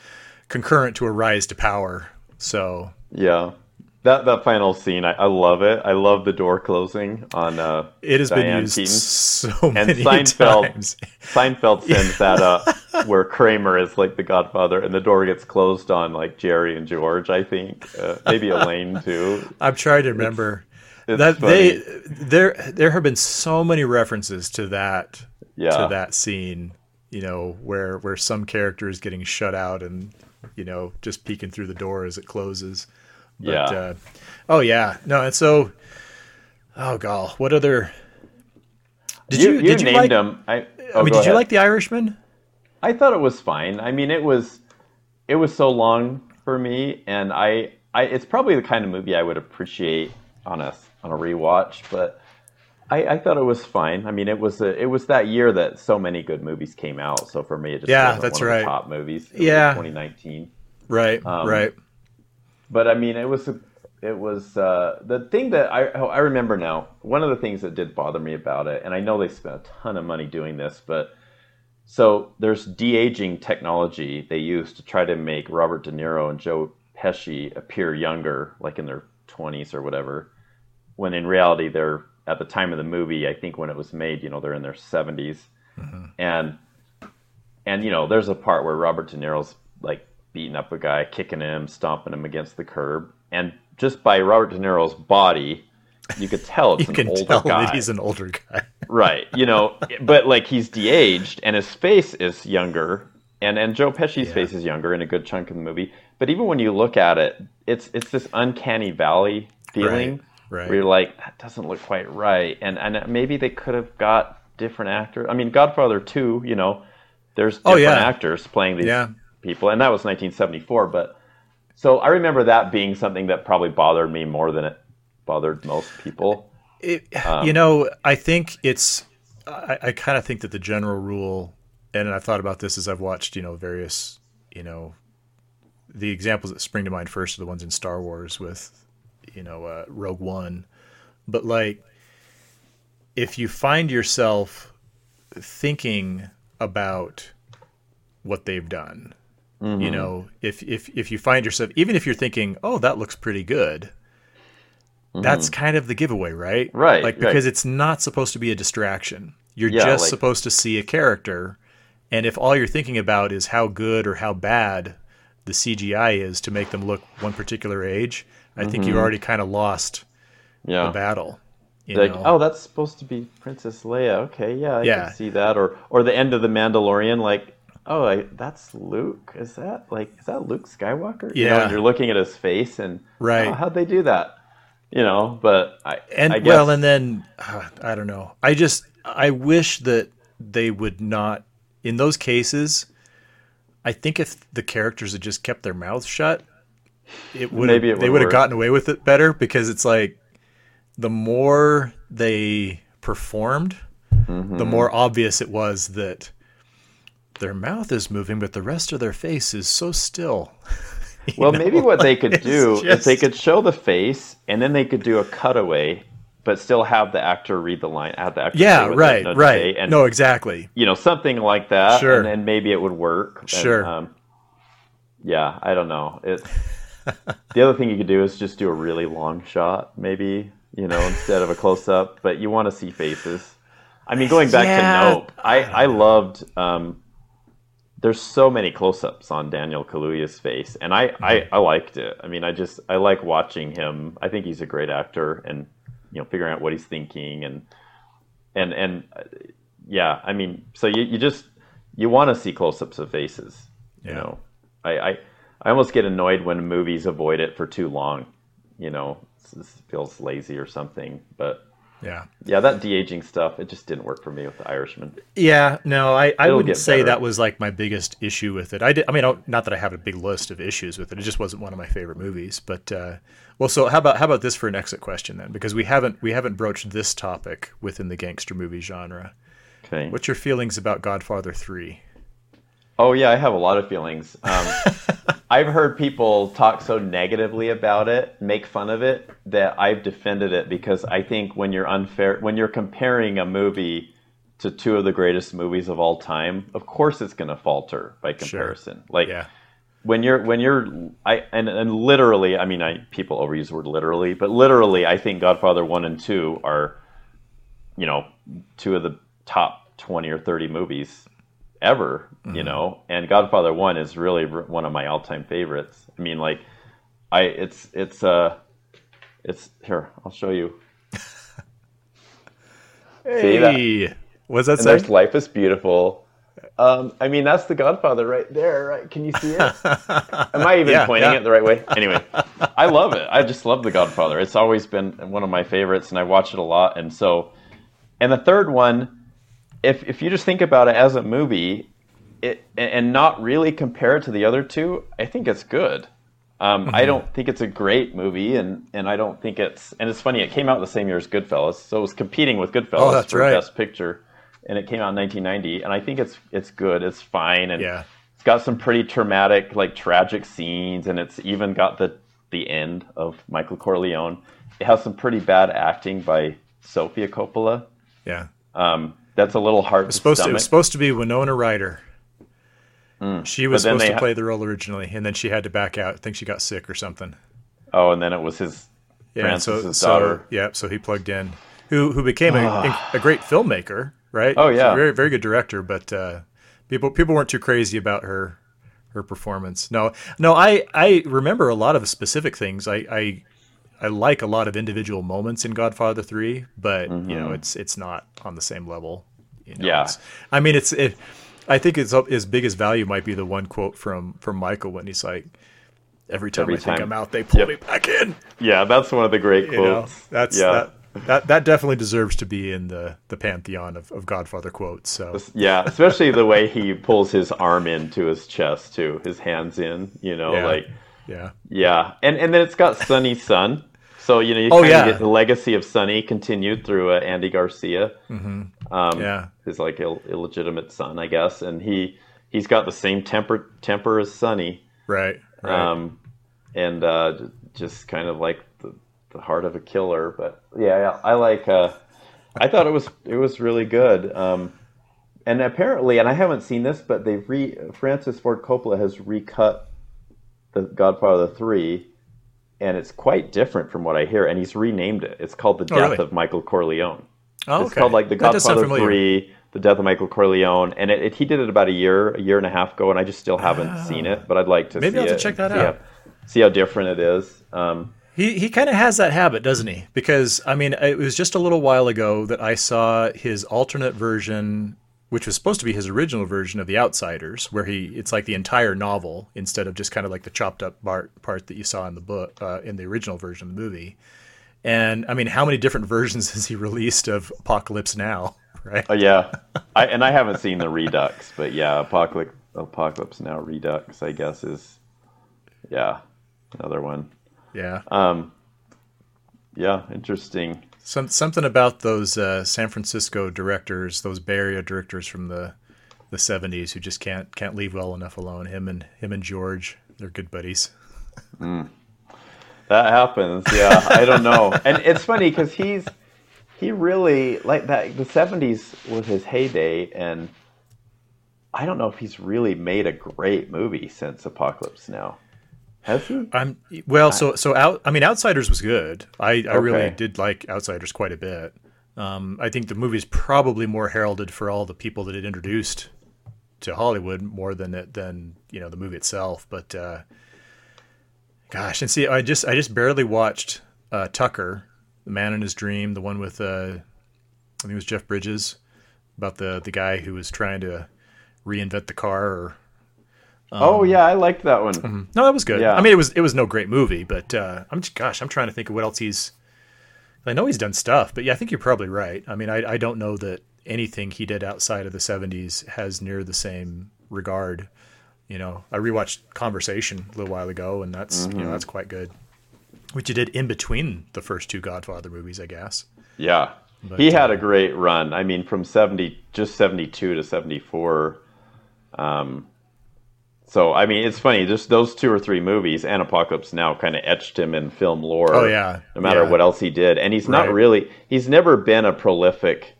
concurrent to a rise to power. So Yeah. That that final scene, I, I love it. I love the door closing on. Uh, it has Diane been used Keaton. so and many Seinfeld. times. Seinfeld sends that up <laughs> where Kramer is like the Godfather, and the door gets closed on like Jerry and George. I think uh, maybe <laughs> Elaine too. I'm trying to remember It's that funny. they there there have been so many references to that yeah, to that scene. You know where where some character is getting shut out and you know just peeking through the door as it closes. But, Yeah. Uh, oh yeah. No. And so. Oh god. What other? Did you, you, did you named like? him. I, I oh, mean, go did you like The Irishman? I thought it was fine. I mean, it was it was so long for me, and I, I it's probably the kind of movie I would appreciate on a on a rewatch. But I, I thought it was fine. I mean, it was a, it was that year that so many good movies came out. So for me, it just Yeah, wasn't that's one of right. the top movies. It Yeah. 2019. Right. Um, right. But I mean, it was it was uh, the thing that I oh, I remember now. One of the things that did bother me about it, and I know they spent a ton of money doing this, but so there's de aging technology they use to try to make Robert De Niro and Joe Pesci appear younger, like in their 20s or whatever, when in reality they're at the time of the movie. I think when it was made, you know, they're in their 70s, and and you know, there's a part where Robert De Niro's like beating up a guy, kicking him, stomping him against the curb, and just by Robert De Niro's body, you could tell it's You an can older tell guy. that he's an older guy. <laughs> right? You know, but like he's de-aged and his face is younger, and and Joe Pesci's Yeah. face is younger in a good chunk of the movie. But even when you look at it, it's it's this uncanny valley feeling Right, right. where you're like, that doesn't look quite right, and and maybe they could have got different actors. I mean, Godfather Two, you know, there's Oh, different yeah. actors playing these Yeah. People, and that was 1974. But so I remember that being something that probably bothered me more than it bothered most people. It, Um, you know, I think it's. I, I kind of think that the general rule, and I've thought about this as I've watched, you know, various, you know, the examples that spring to mind first are the ones in Star Wars with, you know, uh, Rogue One, but like, if you find yourself thinking about what they've done, Mm-hmm. you know, if if if you find yourself, even if you're thinking, oh, that looks pretty good, that's kind of the giveaway, right? Mm-hmm. Right, Like right. because it's not supposed to be a distraction. You're Yeah, just like- supposed to see a character, and if all you're thinking about is how good or how bad the CGI is to make them look one particular age, I think Mm-hmm. you've already kind of lost Yeah. the battle. Like know? oh that's supposed to be princess leia okay yeah i Yeah. can see that or or the end of the mandalorian like oh I, that's luke is that like is that luke skywalker you know, Yeah. and you're looking at his face and Right. oh, how'd they do that you know but i and I guess, well, and then uh, I don't know. I just I wish that they would not in those cases. I think if the characters had just kept their mouths shut, it would Maybe it they would would have gotten away with it better because it's like the more they performed, Mm-hmm. the more obvious it was that their mouth is moving, but the rest of their face is so still. <laughs> Well know, maybe what they could <laughs> do is they could show the face and then they could do a cutaway but still have the actor read the line have the actor Yeah, right, right. and no, exactly. you know something like that Sure. and then maybe it would work And, Sure. um, yeah i don't know it the other thing you could do is just do a really long shot maybe you know instead of a close-up but you want to see faces i mean going back Yeah. to nope i i loved um there's so many close-ups on daniel kaluuya's face and I, I i liked it. I mean i just i like watching him. I think he's a great actor and you know figuring out what he's thinking and and and uh, yeah i mean so you, you just you want to see close-ups of faces you know. I, I i almost get annoyed when movies avoid it for too long you know. It feels lazy or something but Yeah. yeah that de-aging stuff it just didn't work for me with the irishman Yeah, no, I, I It'll wouldn't say better. that was like my biggest issue with it. I did, I mean, not that I have a big list of issues with it. It just wasn't one of my favorite movies. But uh, well, so how about how about this for an exit question then? Because we haven't we haven't broached this topic within the gangster movie genre. okay What's your feelings about Godfather Three? Oh yeah, I have a lot of feelings. Um, <laughs> I've heard people talk so negatively about it, make fun of it, that I've defended it because I think when you're unfair, when you're comparing a movie to two of the greatest movies of all time, of course it's going to falter by comparison. Like Yeah, when you're when you're I and, and literally I mean I people overuse the word literally but literally I think Godfather one and two are you know two of the top twenty or thirty movies ever mm-hmm. you know and Godfather one is really one of my all time favorites I mean like I it's it's uh it's here I'll show you <laughs> hey that? what's that and there's Life is Beautiful um, I mean, that's the Godfather right there, right? Can you see it? <laughs> Am I even yeah, pointing yeah. it the right way? <laughs> Anyway, I love it. I just love the Godfather. It's always been one of my favorites, and I watch it a lot. And so, and the third one, if if you just think about it as a movie, it and not really compare it to the other two, I think it's good. Um, mm-hmm. I don't think it's a great movie, and, and I don't think it's and it's funny. It came out the same year as Goodfellas, so it was competing with Goodfellas oh, for right. Best Picture and it came out in 1990. And I think it's it's good. It's fine, and yeah. it's got some pretty traumatic, like tragic scenes, and it's even got the the end of Michael Corleone. It has some pretty bad acting by Sofia Coppola. Yeah, um, that's a little hard. It was supposed to, to, it was supposed to be Winona Ryder. Mm. She was supposed to ha- play the role originally, and then she had to back out. I think she got sick or something. Oh, and then it was his yeah, Francis's so, daughter. So, yeah, so he plugged in, who who became a, a great filmmaker right? Oh yeah, very very good director, but uh, people people weren't too crazy about her her performance. No, no, I I remember a lot of specific things. I I, I like a lot of individual moments in Godfather Three, but mm-hmm. you know mm-hmm. it's it's not on the same level. You know, yeah, I mean it's it. I think it's as big as value might be the one quote from from Michael when he's like, "Every time Every I time. think I'm out, they pull yep. me back in." Yeah, that's one of the great quotes. You know, that's yeah. That, that that definitely deserves to be in the the pantheon of, of Godfather quotes. So yeah, especially the way he pulls his arm into his chest too, his hands in. You know, yeah. like yeah, yeah, and and then it's got Sonny son. So you know you oh, kind yeah. of get the legacy of Sonny continued through uh, Andy Garcia. Mm-hmm. Um, yeah, his like Ill- illegitimate son, I guess, and he he's got the same temper temper as Sonny. Right. right. Um, and uh, just kind of like the heart of a killer. But yeah, I like. Uh, I thought it was it was really good. Um, and apparently, and I haven't seen this, but they've re Francis Ford Coppola has recut the Godfather three, and it's quite different from what I hear. And he's renamed it. It's called The oh, Death really? of Michael Corleone. Oh, it's called like The Godfather three. The Death of Michael Corleone, and it, it, he did it about a year, a year and a half ago, and I just still haven't oh. seen it, but I'd like to maybe I'll have to check that see out. How, see how different it is. Um, he he kind of has that habit, doesn't he? Because I mean, it was just a little while ago that I saw his alternate version, which was supposed to be his original version of The Outsiders, where he it's like the entire novel instead of just kind of like the chopped up part part that you saw in the book uh, in the original version of the movie. And I mean, how many different versions <laughs> has he released of Apocalypse Now? Right? Oh yeah, I, and I haven't seen the Redux, but yeah, Apocalypse Apocalypse Now Redux, I guess is yeah another one. Yeah. Um, yeah, interesting. Some something about those uh, San Francisco directors, those Bay Area directors from the the '70s, who just can't can't leave well enough alone. Him and him and George, they're good buddies. Mm. That happens. Yeah, I don't know. <laughs> And it's funny because he's he really like that. The '70s was his heyday, and I don't know if he's really made a great movie since Apocalypse Now. Has he? I'm well. So so out. I mean, Outsiders was good. I I okay. really did like Outsiders quite a bit. Um, I think the movie's probably more heralded for all the people that it introduced to Hollywood more than it than you know the movie itself. But uh, gosh, and see, I just I just barely watched uh, Tucker, the Man in His Dream, the one with uh, I think it was Jeff Bridges about the the guy who was trying to reinvent the car or um, oh yeah, I liked that one. Mm-hmm. No, that was good. Yeah. I mean, it was it was no great movie, but uh, I'm just, gosh, I'm trying to think of what else he's. I know he's done stuff, but yeah, I think you're probably right. I mean, I I don't know that anything he did outside of the '70s has near the same regard. You know, I rewatched Conversation a little while ago, and that's mm-hmm. you know mm-hmm. that's quite good. Which you did in between the first two Godfather movies, I guess. Yeah, but, he had uh, a great run. I mean, from seventy just seventy two to seventy four. Um, so I mean, it's funny. Just those two or three movies, and Apocalypse Now, kind of etched him in film lore. Oh yeah, no matter yeah. what else he did, and he's not right. really. He's never been a prolific,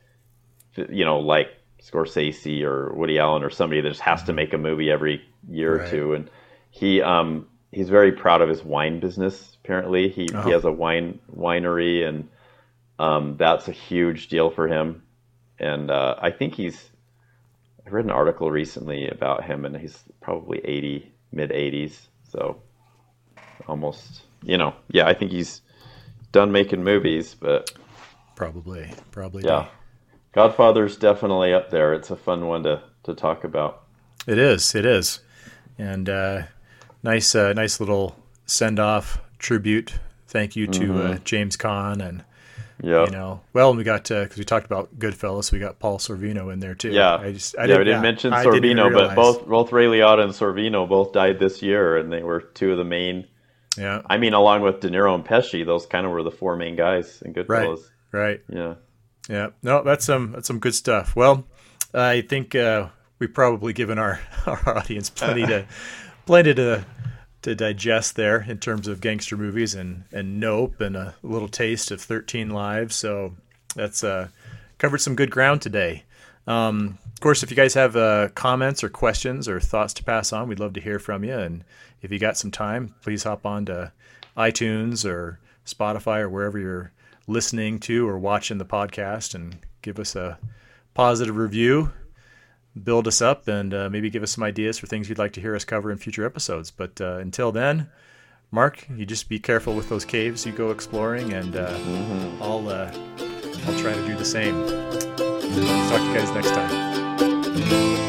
you know, like Scorsese or Woody Allen or somebody that just has to mm-hmm. make a movie every year right. or two. And he um, he's very proud of his wine business. Apparently, he Oh. he has a wine winery, and um, that's a huge deal for him. And uh, I think he's. I read an article recently about him, and he's probably eighty, mid eighties, so almost. You know, yeah, I think he's done making movies, but Probably, probably. yeah, Godfather's definitely up there. It's a fun one to to talk about. It is. It is, and uh, nice, uh, nice little send off tribute. Thank you to uh, James Caan and Yeah, you know, well, we got because we talked about Goodfellas, we got Paul Sorvino in there too. Yeah, I just I yeah, we didn't mention I didn't Sorvino, but both both Ray Liotta and Sorvino both died this year, and they were two of the main. yeah, I mean, along with De Niro and Pesci, those kind of were the four main guys in Goodfellas. right, Goodfellas. right, Yeah, yeah. No, that's some that's some good stuff. Well, I think uh, we've probably given our <laughs> our audience plenty to <laughs> plenty to to digest there in terms of gangster movies and and Nope and a little taste of Thirteen Lives. So that's uh, covered some good ground today. Um, of course, if you guys have uh, comments or questions or thoughts to pass on, we'd love to hear from you. And if you got some time, please hop on to iTunes or Spotify or wherever you're listening to or watching the podcast and give us a positive review, build us up, and uh, maybe give us some ideas for things you'd like to hear us cover in future episodes. But uh, until then, Mark, you just be careful with those caves you go exploring, and uh, I'll uh, I'll try to do the same. Talk to you guys next time.